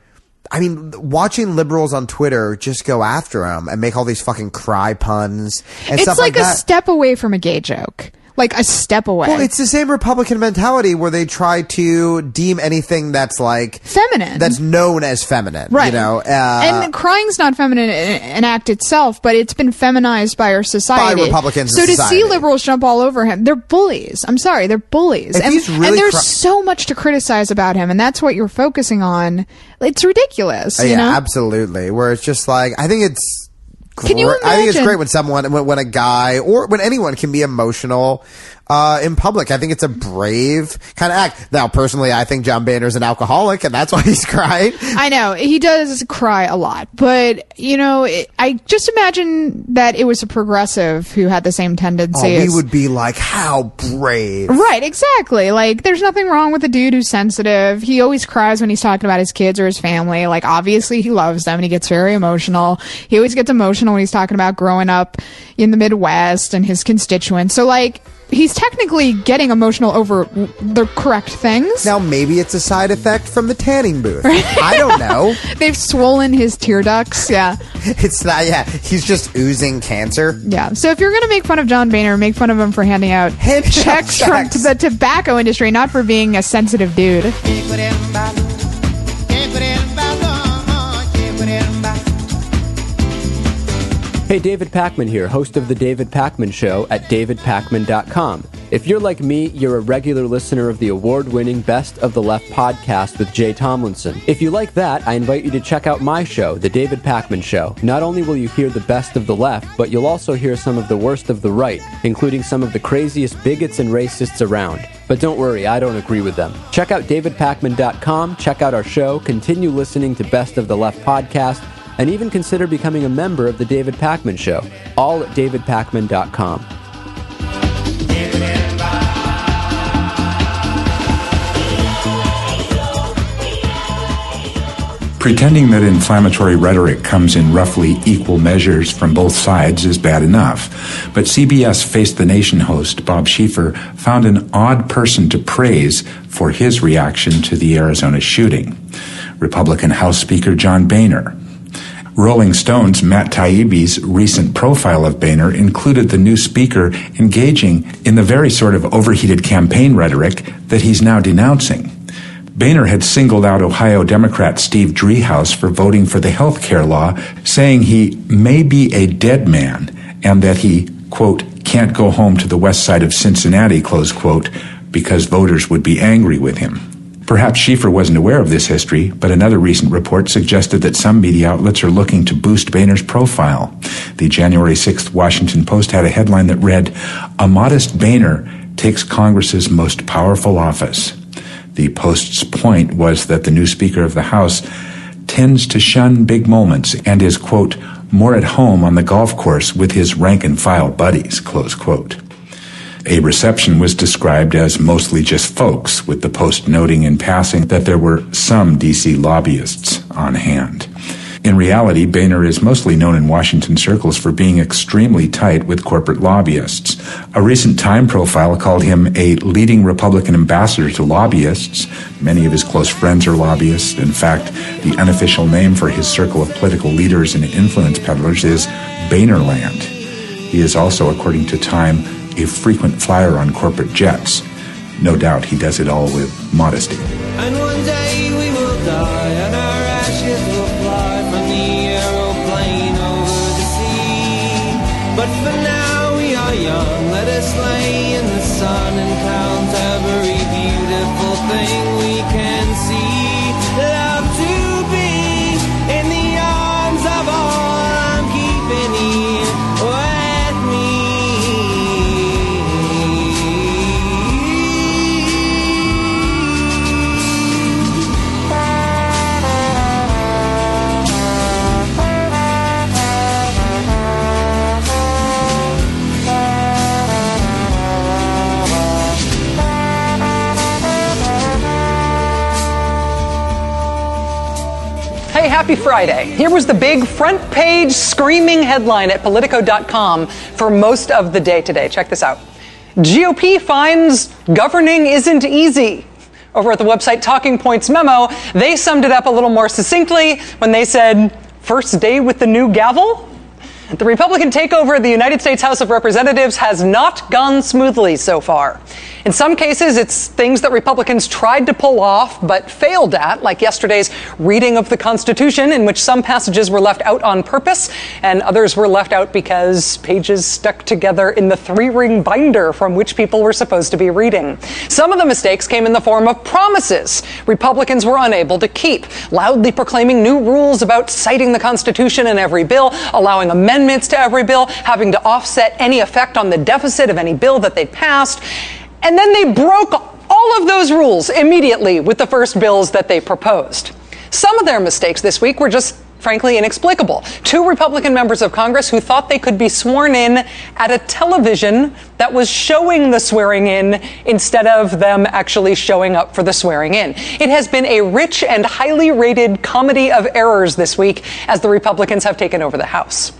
I mean, watching liberals on Twitter just go after him and make all these fucking cry puns and it's stuff like, like, a step away from a gay joke. Like a step away. Well, it's the same Republican mentality where they try to deem anything that's like feminine, that's known as feminine. Right. You know, uh, and crying's not feminine in an act itself, but it's been feminized by our society. by Republicans So to society. see liberals jump all over him, they're bullies. I'm sorry, they're bullies. And, really and there's cry- so much to criticize about him, and that's what you're focusing on. It's ridiculous. Uh, yeah, know? absolutely. Where it's just like I think it's. Can you gre- I think it's great when someone, when, when a guy or when anyone can be emotional uh, in public. I think it's a brave kind of act. Now, personally, I think John Boehner's an alcoholic, and that's why he's <laughs> crying. I know he does cry a lot, but you know, it, I just imagine that it was a progressive who had the same Oh, tendencies. we would be like, how brave. Right, exactly. Like, there's nothing wrong with a dude who's sensitive. He always cries when he's talking about his kids or his family. Like, obviously, he loves them and he gets very emotional. He always gets emotional when he's talking about growing up in the Midwest and his constituents. So, like, he's technically getting emotional over the correct things. Now, maybe it's a side effect from the tanning booth. I don't know. <laughs> They've swollen his tear ducts. Yeah. <laughs> It's not, yeah, he's just oozing cancer. Yeah. So if you're going to make fun of John Boehner, make fun of him for handing out checks from the tobacco industry, not for being a sensitive dude. Hey, David Pakman here, host of The David Pakman Show at davidpakman.com. If you're like me, you're a regular listener of the award winning Best of the Left podcast with Jay Tomlinson. If you like that, I invite you to check out my show, The David Pakman Show. Not only will you hear the best of the left, but you'll also hear some of the worst of the right, including some of the craziest bigots and racists around. But don't worry, I don't agree with them. Check out davidpakman.com, check out our show, continue listening to Best of the Left podcast, and even consider becoming a member of the David Pakman Show, all at davidpakman.com. Pretending that inflammatory rhetoric comes in roughly equal measures from both sides is bad enough. But CBS Face the Nation host Bob Schieffer found an odd person to praise for his reaction to the Arizona shooting Republican House Speaker John Boehner. Rolling Stone's Matt Taibbi's recent profile of Boehner included the new speaker engaging in the very sort of overheated campaign rhetoric that he's now denouncing. Boehner had singled out Ohio Democrat Steve Driehaus for voting for the health care law, saying he may be a dead man and that he, quote, can't go home to the west side of Cincinnati, close quote, because voters would be angry with him. Perhaps Schieffer wasn't aware of this history, but another recent report suggested that some media outlets are looking to boost Boehner's profile. The January 6th Washington Post had a headline that read, A modest Boehner takes Congress's most powerful office. The Post's point was that the new Speaker of the House tends to shun big moments and is, quote, more at home on the golf course with his rank and file buddies, close quote. A reception was described as mostly just folks, with the Post noting in passing that there were some D.C. lobbyists on hand. In reality, Boehner is mostly known in Washington circles for being extremely tight with corporate lobbyists. A recent Time profile called him a leading Republican ambassador to lobbyists. Many of his close friends are lobbyists. In fact, the unofficial name for his circle of political leaders and influence peddlers is Boehnerland. He is also, according to Time, a frequent flyer on corporate jets. No doubt he does it all with modesty. Happy Friday. Here was the big front page screaming headline at Politico.com for most of the day today. Check this out. GOP finds governing isn't easy. Over at the website Talking Points Memo, they summed it up a little more succinctly when they said, First day with the new gavel? The Republican takeover of the United States House of Representatives has not gone smoothly so far. In some cases, it's things that Republicans tried to pull off but failed at, like yesterday's reading of the Constitution, in which some passages were left out on purpose and others were left out because pages stuck together in the three ring binder from which people were supposed to be reading. Some of the mistakes came in the form of promises Republicans were unable to keep, loudly proclaiming new rules about citing the Constitution in every bill, allowing amendments to every bill, having to offset any effect on the deficit of any bill that they passed. And then they broke all of those rules immediately with the first bills that they proposed. Some of their mistakes this week were just frankly inexplicable. Two Republican members of Congress who thought they could be sworn in at a television that was showing the swearing in instead of them actually showing up for the swearing in. It has been a rich and highly rated comedy of errors this week as the Republicans have taken over the House.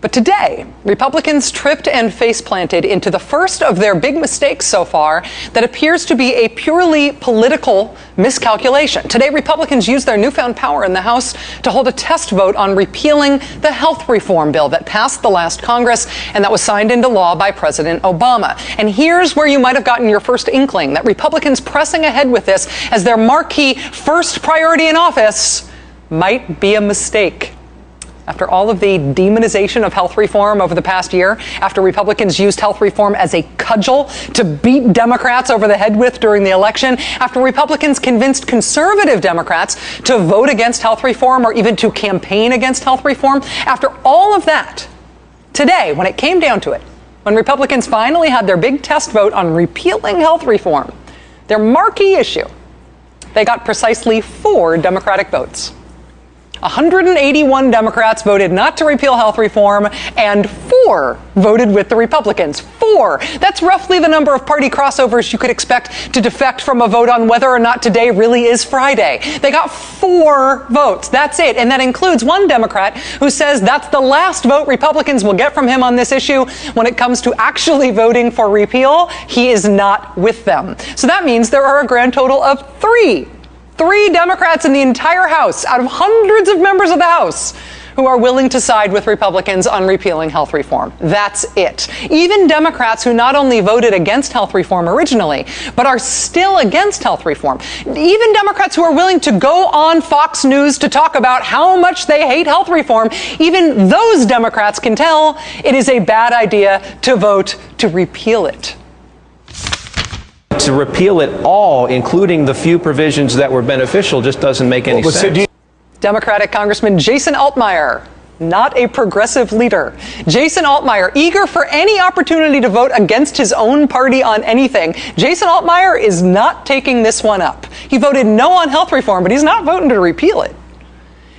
But today, Republicans tripped and face planted into the first of their big mistakes so far that appears to be a purely political miscalculation. Today, Republicans used their newfound power in the House to hold a test vote on repealing the health reform bill that passed the last Congress and that was signed into law by President Obama. And here's where you might have gotten your first inkling that Republicans pressing ahead with this as their marquee first priority in office might be a mistake. After all of the demonization of health reform over the past year, after Republicans used health reform as a cudgel to beat Democrats over the head with during the election, after Republicans convinced conservative Democrats to vote against health reform or even to campaign against health reform, after all of that, today, when it came down to it, when Republicans finally had their big test vote on repealing health reform, their marquee issue, they got precisely four Democratic votes. 181 Democrats voted not to repeal health reform, and four voted with the Republicans. Four. That's roughly the number of party crossovers you could expect to defect from a vote on whether or not today really is Friday. They got four votes. That's it. And that includes one Democrat who says that's the last vote Republicans will get from him on this issue. When it comes to actually voting for repeal, he is not with them. So that means there are a grand total of three three Democrats in the entire House out of hundreds of members of the House who are willing to side with Republicans on repealing health reform. That's it. Even Democrats who not only voted against health reform originally, but are still against health reform. Even Democrats who are willing to go on Fox News to talk about how much they hate health reform, even those Democrats can tell it is a bad idea to vote to repeal it to repeal it all, including the few provisions that were beneficial, just doesn't make any well, sense. Democratic Congressman Jason Altmire not a progressive leader. Jason Altmire, eager for any opportunity to vote against his own party on anything. Jason Altmire is not taking this one up. He voted no on health reform, but he's not voting to repeal it.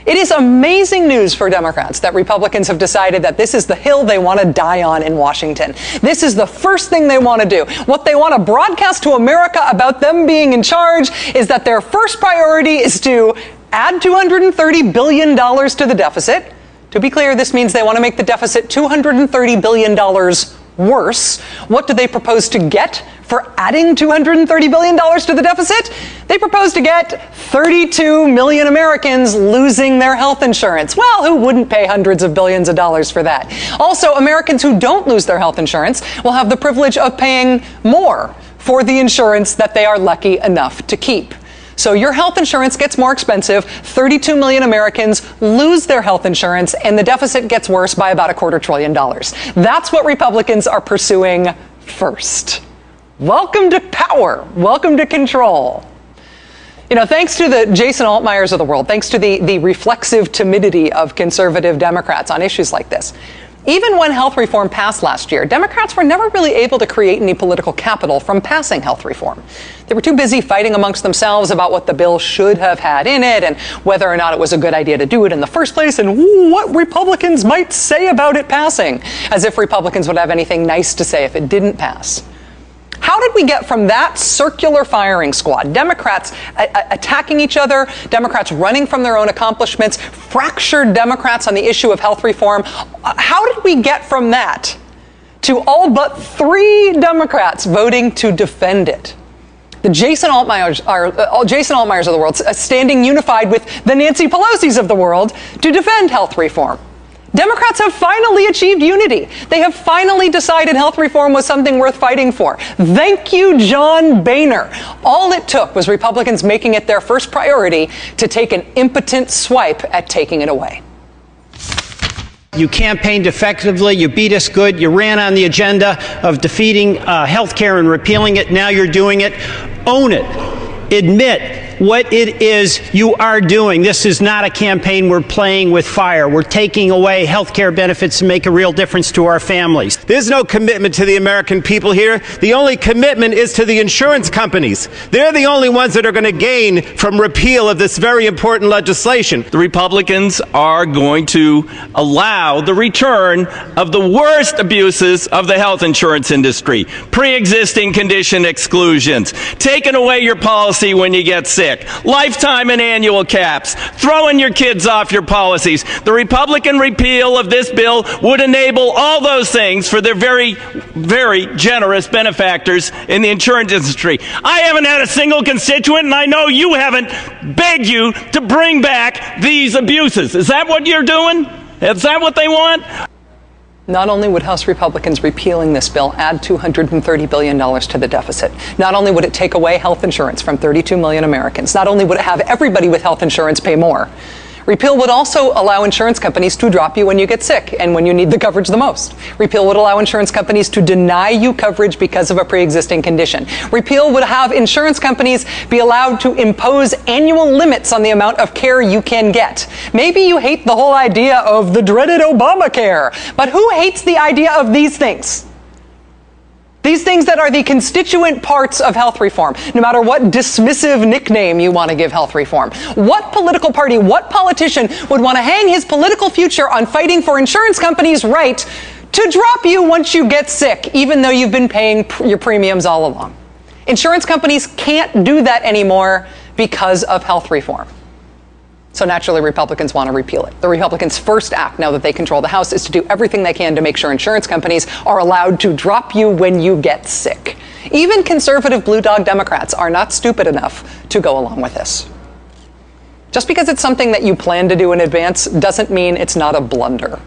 It is amazing news for Democrats that Republicans have decided that this is the hill they want to die on in Washington. This is the first thing they want to do. What they want to broadcast to America about them being in charge is that their first priority is to add $230 billion to the deficit. To be clear, this means they want to make the deficit $230 billion worse. What do they propose to get for adding $230 billion to the deficit? They propose to get 32 million Americans losing their health insurance. Well, who wouldn't pay hundreds of billions of dollars for that? Also, Americans who don't lose their health insurance will have the privilege of paying more for the insurance that they are lucky enough to keep. So your health insurance gets more expensive. 32 million Americans lose their health insurance, and the deficit gets worse by about a quarter trillion dollars. That's what Republicans are pursuing first. Welcome to power. Welcome to control. You know, thanks to the Jason Altmires of the world, thanks to the, the reflexive timidity of conservative Democrats on issues like this, even when health reform passed last year, Democrats were never really able to create any political capital from passing health reform. They were too busy fighting amongst themselves about what the bill should have had in it and whether or not it was a good idea to do it in the first place and what Republicans might say about it passing, as if Republicans would have anything nice to say if it didn't pass. How did we get from that circular firing squad, Democrats a- a- attacking each other, Democrats running from their own accomplishments, fractured Democrats on the issue of health reform? Uh, How did we get from that to all but three Democrats voting to defend it? The Jason Altmires are uh, Jason of the world uh, standing unified with the Nancy Pelosi's of the world to defend health reform. Democrats have finally achieved unity. They have finally decided health reform was something worth fighting for. Thank you, John Boehner. All it took was Republicans making it their first priority to take an impotent swipe at taking it away. You campaigned effectively. You beat us good. You ran on the agenda of defeating uh, health care and repealing it. Now you're doing it. Own it. Admit what it is you are doing. This is not a campaign we're playing with fire. We're taking away health care benefits to make a real difference to our families. There's no commitment to the American people here. The only commitment is to the insurance companies. They're the only ones that are going to gain from repeal of this very important legislation. The Republicans are going to allow the return of the worst abuses of the health insurance industry pre existing condition exclusions, taking away your policy when you get sick, lifetime and annual caps, throwing your kids off your policies. The Republican repeal of this bill would enable all those things for their very, very generous benefactors in the insurance industry. I haven't had a single constituent, and I know you haven't, beg you to bring back these abuses. Is that what you're doing? Is that what they want? Not only would House Republicans repealing this bill add $230 billion to the deficit, not only would it take away health insurance from 32 million Americans, not only would it have everybody with health insurance pay more, repeal would also allow insurance companies to drop you when you get sick and when you need the coverage the most. Repeal would allow insurance companies to deny you coverage because of a pre existing condition. Repeal would have insurance companies be allowed to impose annual limits on the amount of care you can get. Maybe you hate the whole idea of the dreaded Obamacare, but who hates the idea of these things? These things that are the constituent parts of health reform, no matter what dismissive nickname you want to give health reform. What political party, what politician would want to hang his political future on fighting for insurance companies' right to drop you once you get sick, even though you've been paying pr- your premiums all along? Insurance companies can't do that anymore because of health reform. So naturally, Republicans want to repeal it. The Republicans' first act, now that they control the House, is to do everything they can to make sure insurance companies are allowed to drop you when you get sick. Even conservative blue dog Democrats are not stupid enough to go along with this. Just because it's something that you plan to do in advance doesn't mean it's not a blunder.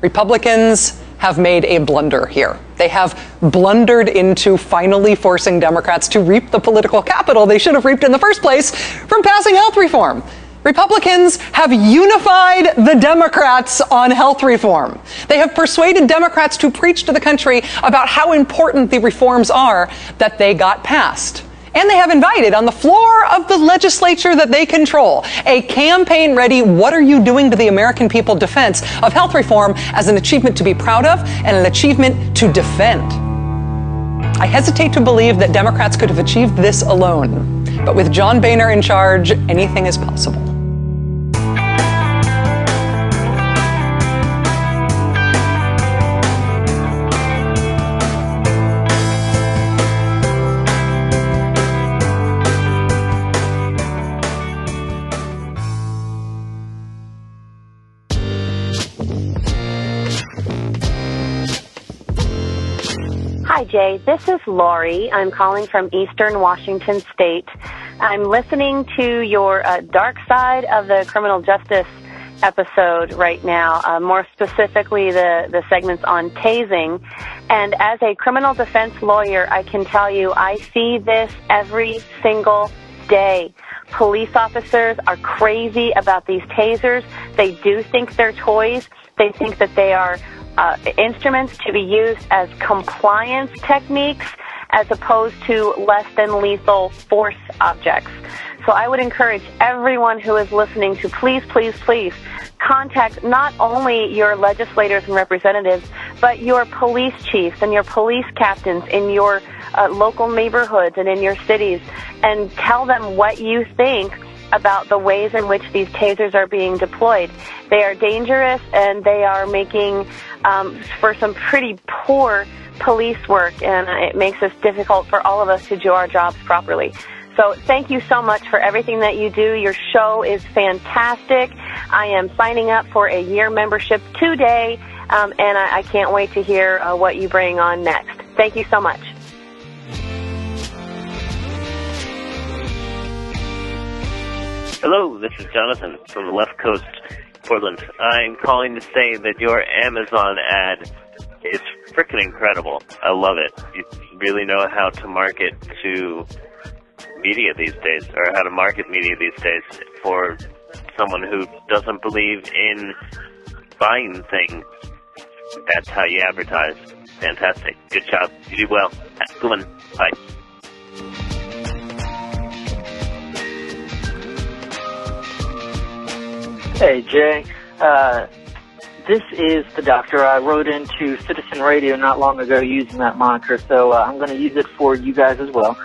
Republicans have made a blunder here. They have blundered into finally forcing Democrats to reap the political capital they should have reaped in the first place from passing health reform. Republicans have unified the Democrats on health reform. They have persuaded Democrats to preach to the country about how important the reforms are that they got passed. And they have invited on the floor of the legislature that they control a campaign ready, what are you doing to the American people defense of health reform as an achievement to be proud of and an achievement to defend. I hesitate to believe that Democrats could have achieved this alone. But with John Boehner in charge, anything is possible. This is Laurie. I'm calling from Eastern Washington State. I'm listening to your uh, Dark Side of the Criminal Justice episode right now, uh, more specifically the, the segments on tasing. And as a criminal defense lawyer, I can tell you I see this every single day. Police officers are crazy about these tasers. They do think they're toys. They think that they are uh, instruments to be used as compliance techniques as opposed to less than lethal force objects. So I would encourage everyone who is listening to please, please, please contact not only your legislators and representatives, but your police chiefs and your police captains in your uh, local neighborhoods and in your cities and tell them what you think about the ways in which these tasers are being deployed. They are dangerous and they are making um, for some pretty poor police work, and it makes it difficult for all of us to do our jobs properly. So thank you so much for everything that you do. Your show is fantastic. I am signing up for a year membership today, um, and I, I, can't wait to hear uh, what you bring on next. Thank you so much. Hello, this is Jonathan from the left coast, Portland. I'm calling to say that your Amazon ad is freaking incredible. I love it. You really know how to market to media these days, or how to market media these days for someone who doesn't believe in buying things. That's how you advertise. Fantastic. Good job. You do well. Good one. Bye. Hey, Jay. Uh, this is the doctor. I wrote into Citizen Radio not long ago using that moniker, so uh, I'm going to use it for you guys as well.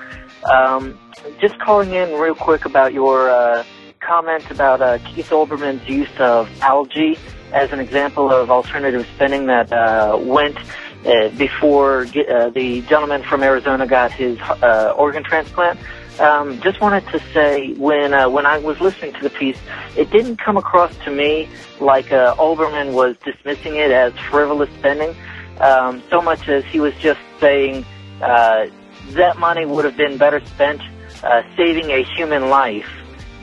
Um, just calling in real quick about your uh, comment about uh, Keith Olbermann's use of algae as an example of alternative spending that uh, went uh, before uh, the gentleman from Arizona got his uh, organ transplant. Um, just wanted to say when uh, when I was listening to the piece, it didn't come across to me like uh, Olbermann was dismissing it as frivolous spending, um, so much as he was just saying uh, that money would have been better spent uh, saving a human life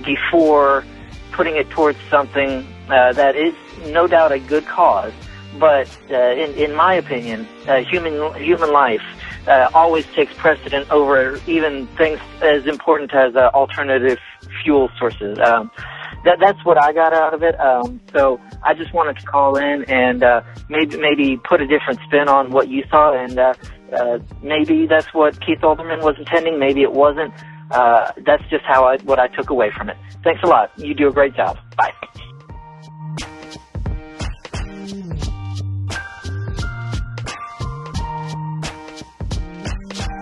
before putting it towards something uh, that is no doubt a good cause. But uh, in, in my opinion, uh, human human life uh, always takes precedent over even things as important as uh, alternative fuel sources. Um, that that's what I got out of it. Um, so I just wanted to call in and uh, maybe maybe put a different spin on what you saw, and uh, uh, maybe that's what Keith Olbermann was intending. Maybe it wasn't. Uh, that's just how I what I took away from it. Thanks a lot. You do a great job. Bye.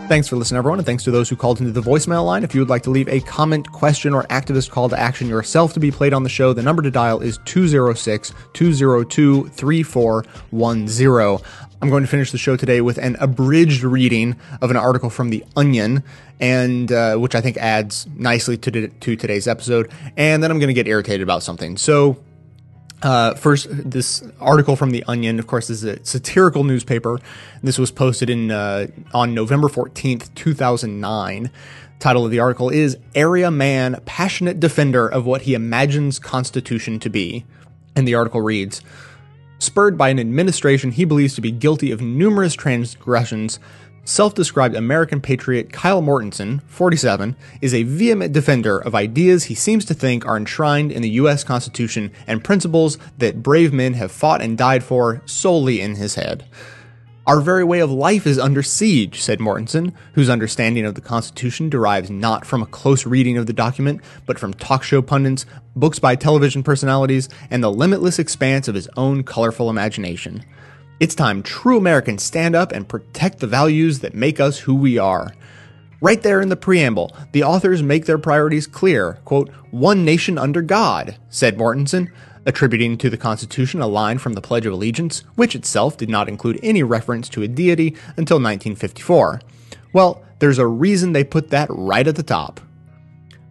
Thanks for listening, everyone, and thanks to those who called into the voicemail line. If you would like to leave a comment, question, or activist call to action yourself to be played on the show, the number to dial is 206 202 3410. I'm going to finish the show today with an abridged reading of an article from The Onion, and uh, which I think adds nicely to, to today's episode. And then I'm going to get irritated about something. So, uh, first, this article from The Onion, of course, is a satirical newspaper. This was posted in uh, on November 14th, 2009. Title of the article is Area Man Passionate Defender of What He Imagines Constitution to Be. And the article reads Spurred by an administration he believes to be guilty of numerous transgressions, Self described American patriot Kyle Mortensen, 47, is a vehement defender of ideas he seems to think are enshrined in the U.S. Constitution and principles that brave men have fought and died for solely in his head. Our very way of life is under siege, said Mortensen, whose understanding of the Constitution derives not from a close reading of the document, but from talk show pundits, books by television personalities, and the limitless expanse of his own colorful imagination. It's time true Americans stand up and protect the values that make us who we are. Right there in the preamble, the authors make their priorities clear. Quote, one nation under God, said Mortensen, attributing to the Constitution a line from the Pledge of Allegiance, which itself did not include any reference to a deity until 1954. Well, there's a reason they put that right at the top.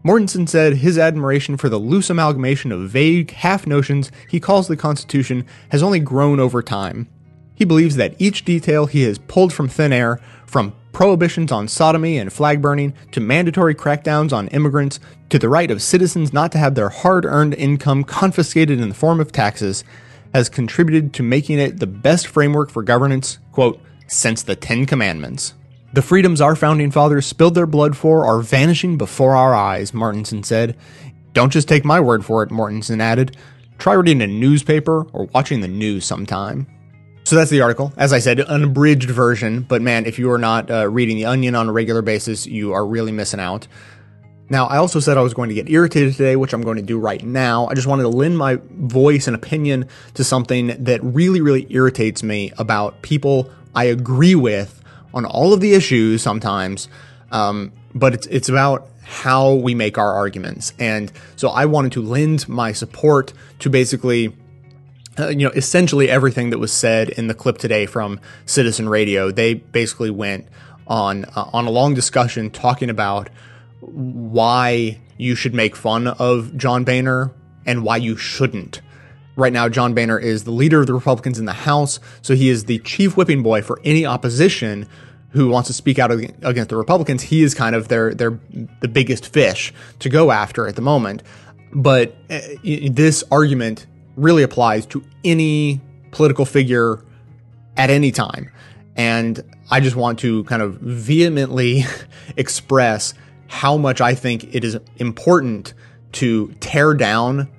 Mortensen said his admiration for the loose amalgamation of vague half notions he calls the Constitution has only grown over time. He believes that each detail he has pulled from thin air, from prohibitions on sodomy and flag burning, to mandatory crackdowns on immigrants, to the right of citizens not to have their hard earned income confiscated in the form of taxes, has contributed to making it the best framework for governance, quote, since the Ten Commandments. The freedoms our founding fathers spilled their blood for are vanishing before our eyes, Martinson said. Don't just take my word for it, Mortensen added. Try reading a newspaper or watching the news sometime. So that's the article. As I said, an abridged version, but man, if you are not uh, reading The Onion on a regular basis, you are really missing out. Now, I also said I was going to get irritated today, which I'm going to do right now. I just wanted to lend my voice and opinion to something that really, really irritates me about people I agree with on all of the issues sometimes, um, but it's, it's about how we make our arguments. And so I wanted to lend my support to basically uh, you know, essentially everything that was said in the clip today from Citizen Radio. They basically went on uh, on a long discussion talking about why you should make fun of John Boehner and why you shouldn't. Right now, John Boehner is the leader of the Republicans in the House, so he is the chief whipping boy for any opposition who wants to speak out against the Republicans. He is kind of their their the biggest fish to go after at the moment. But uh, this argument really applies to any political figure at any time. And I just want to kind of vehemently <laughs> express how much I think it is important to tear down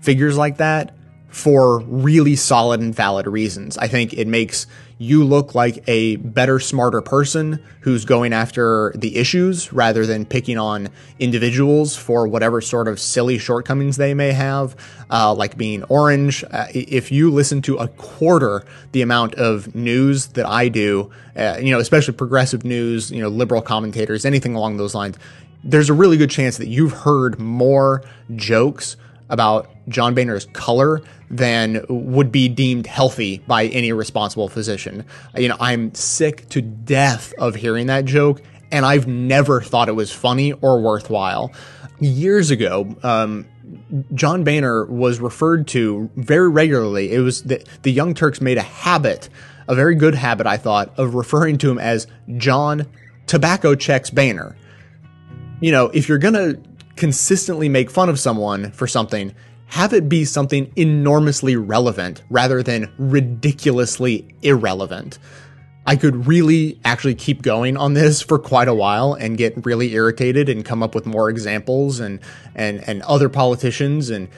figures like that for really solid and valid reasons. I think it makes you look like a better, smarter person who's going after the issues rather than picking on individuals for whatever sort of silly shortcomings they may have, uh, like being orange. Uh, if you listen to a quarter the amount of news that I do, uh, you know, especially progressive news, you know, liberal commentators, anything along those lines, there's a really good chance that you've heard more jokes about John Boehner's color than would be deemed healthy by any responsible physician. You know, I'm sick to death of hearing that joke, and I've never thought it was funny or worthwhile. Years ago, um, John Boehner was referred to very regularly. It was the, the Young Turks made a habit, a very good habit, I thought, of referring to him as John Tobacco Checks Boehner. You know, if you're going to consistently make fun of someone for something, have it be something enormously relevant rather than ridiculously irrelevant. I could really actually keep going on this for quite a while and get really irritated and come up with more examples and and and other politicians and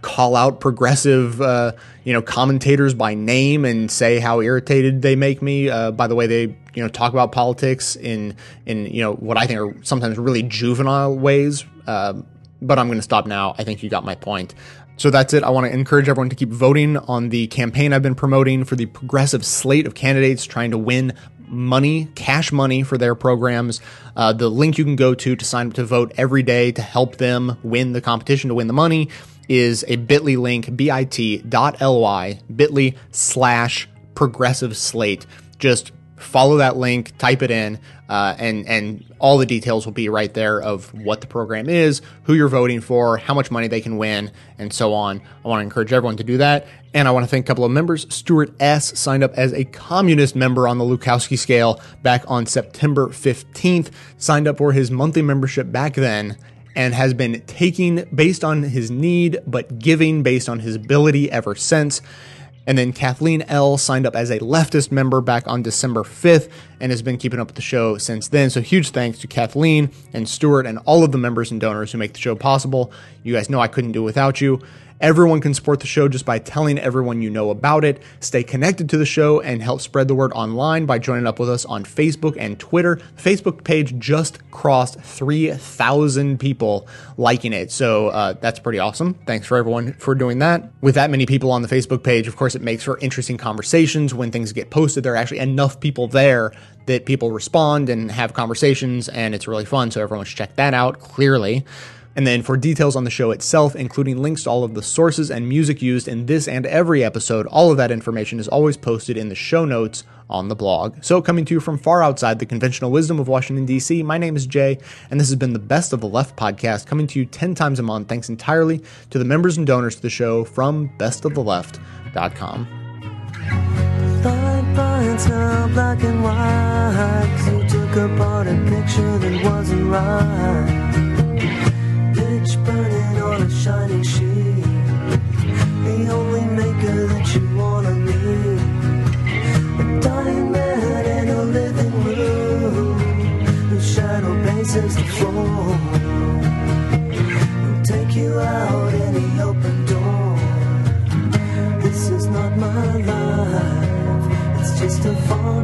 call out progressive uh, you know commentators by name and say how irritated they make me uh, by the way they you know talk about politics in in you know what I think are sometimes really juvenile ways. Uh, but I'm going to stop now. I think you got my point. So that's it. I want to encourage everyone to keep voting on the campaign I've been promoting for the progressive slate of candidates trying to win money, cash money for their programs. Uh, the link you can go to to sign up to vote every day to help them win the competition to win the money is a bit.ly link, bit.ly, bit.ly slash progressive slate. Just follow that link, type it in, uh, and and all the details will be right there of what the program is, who you're voting for, how much money they can win, and so on. I want to encourage everyone to do that, and I want to thank a couple of members. Stuart S signed up as a communist member on the Lukowski scale back on September 15th. Signed up for his monthly membership back then. And has been taking based on his need, but giving based on his ability ever since. And then Kathleen L signed up as a leftist member back on December 5th and has been keeping up with the show since then. So huge thanks to Kathleen and Stuart and all of the members and donors who make the show possible. You guys know I couldn't do it without you. Everyone can support the show just by telling everyone you know about it. Stay connected to the show and help spread the word online by joining up with us on Facebook and Twitter. The Facebook page just crossed 3,000 people liking it. So uh, that's pretty awesome. Thanks for everyone for doing that. With that many people on the Facebook page, of course, it makes for interesting conversations when things get posted. There are actually enough people there that people respond and have conversations, and it's really fun. So everyone should check that out clearly. And then for details on the show itself, including links to all of the sources and music used in this and every episode, all of that information is always posted in the show notes on the blog. So, coming to you from far outside the conventional wisdom of Washington, D.C., my name is Jay, and this has been the Best of the Left podcast, coming to you 10 times a month, thanks entirely to the members and donors to the show from bestoftheleft.com. black and white, you took apart a picture that wasn't right burning on a shining sheet. The only maker that you wanna meet. A dying man in a living room, whose shadow bases the floor. He'll take you out any open door. This is not my life. It's just a fun.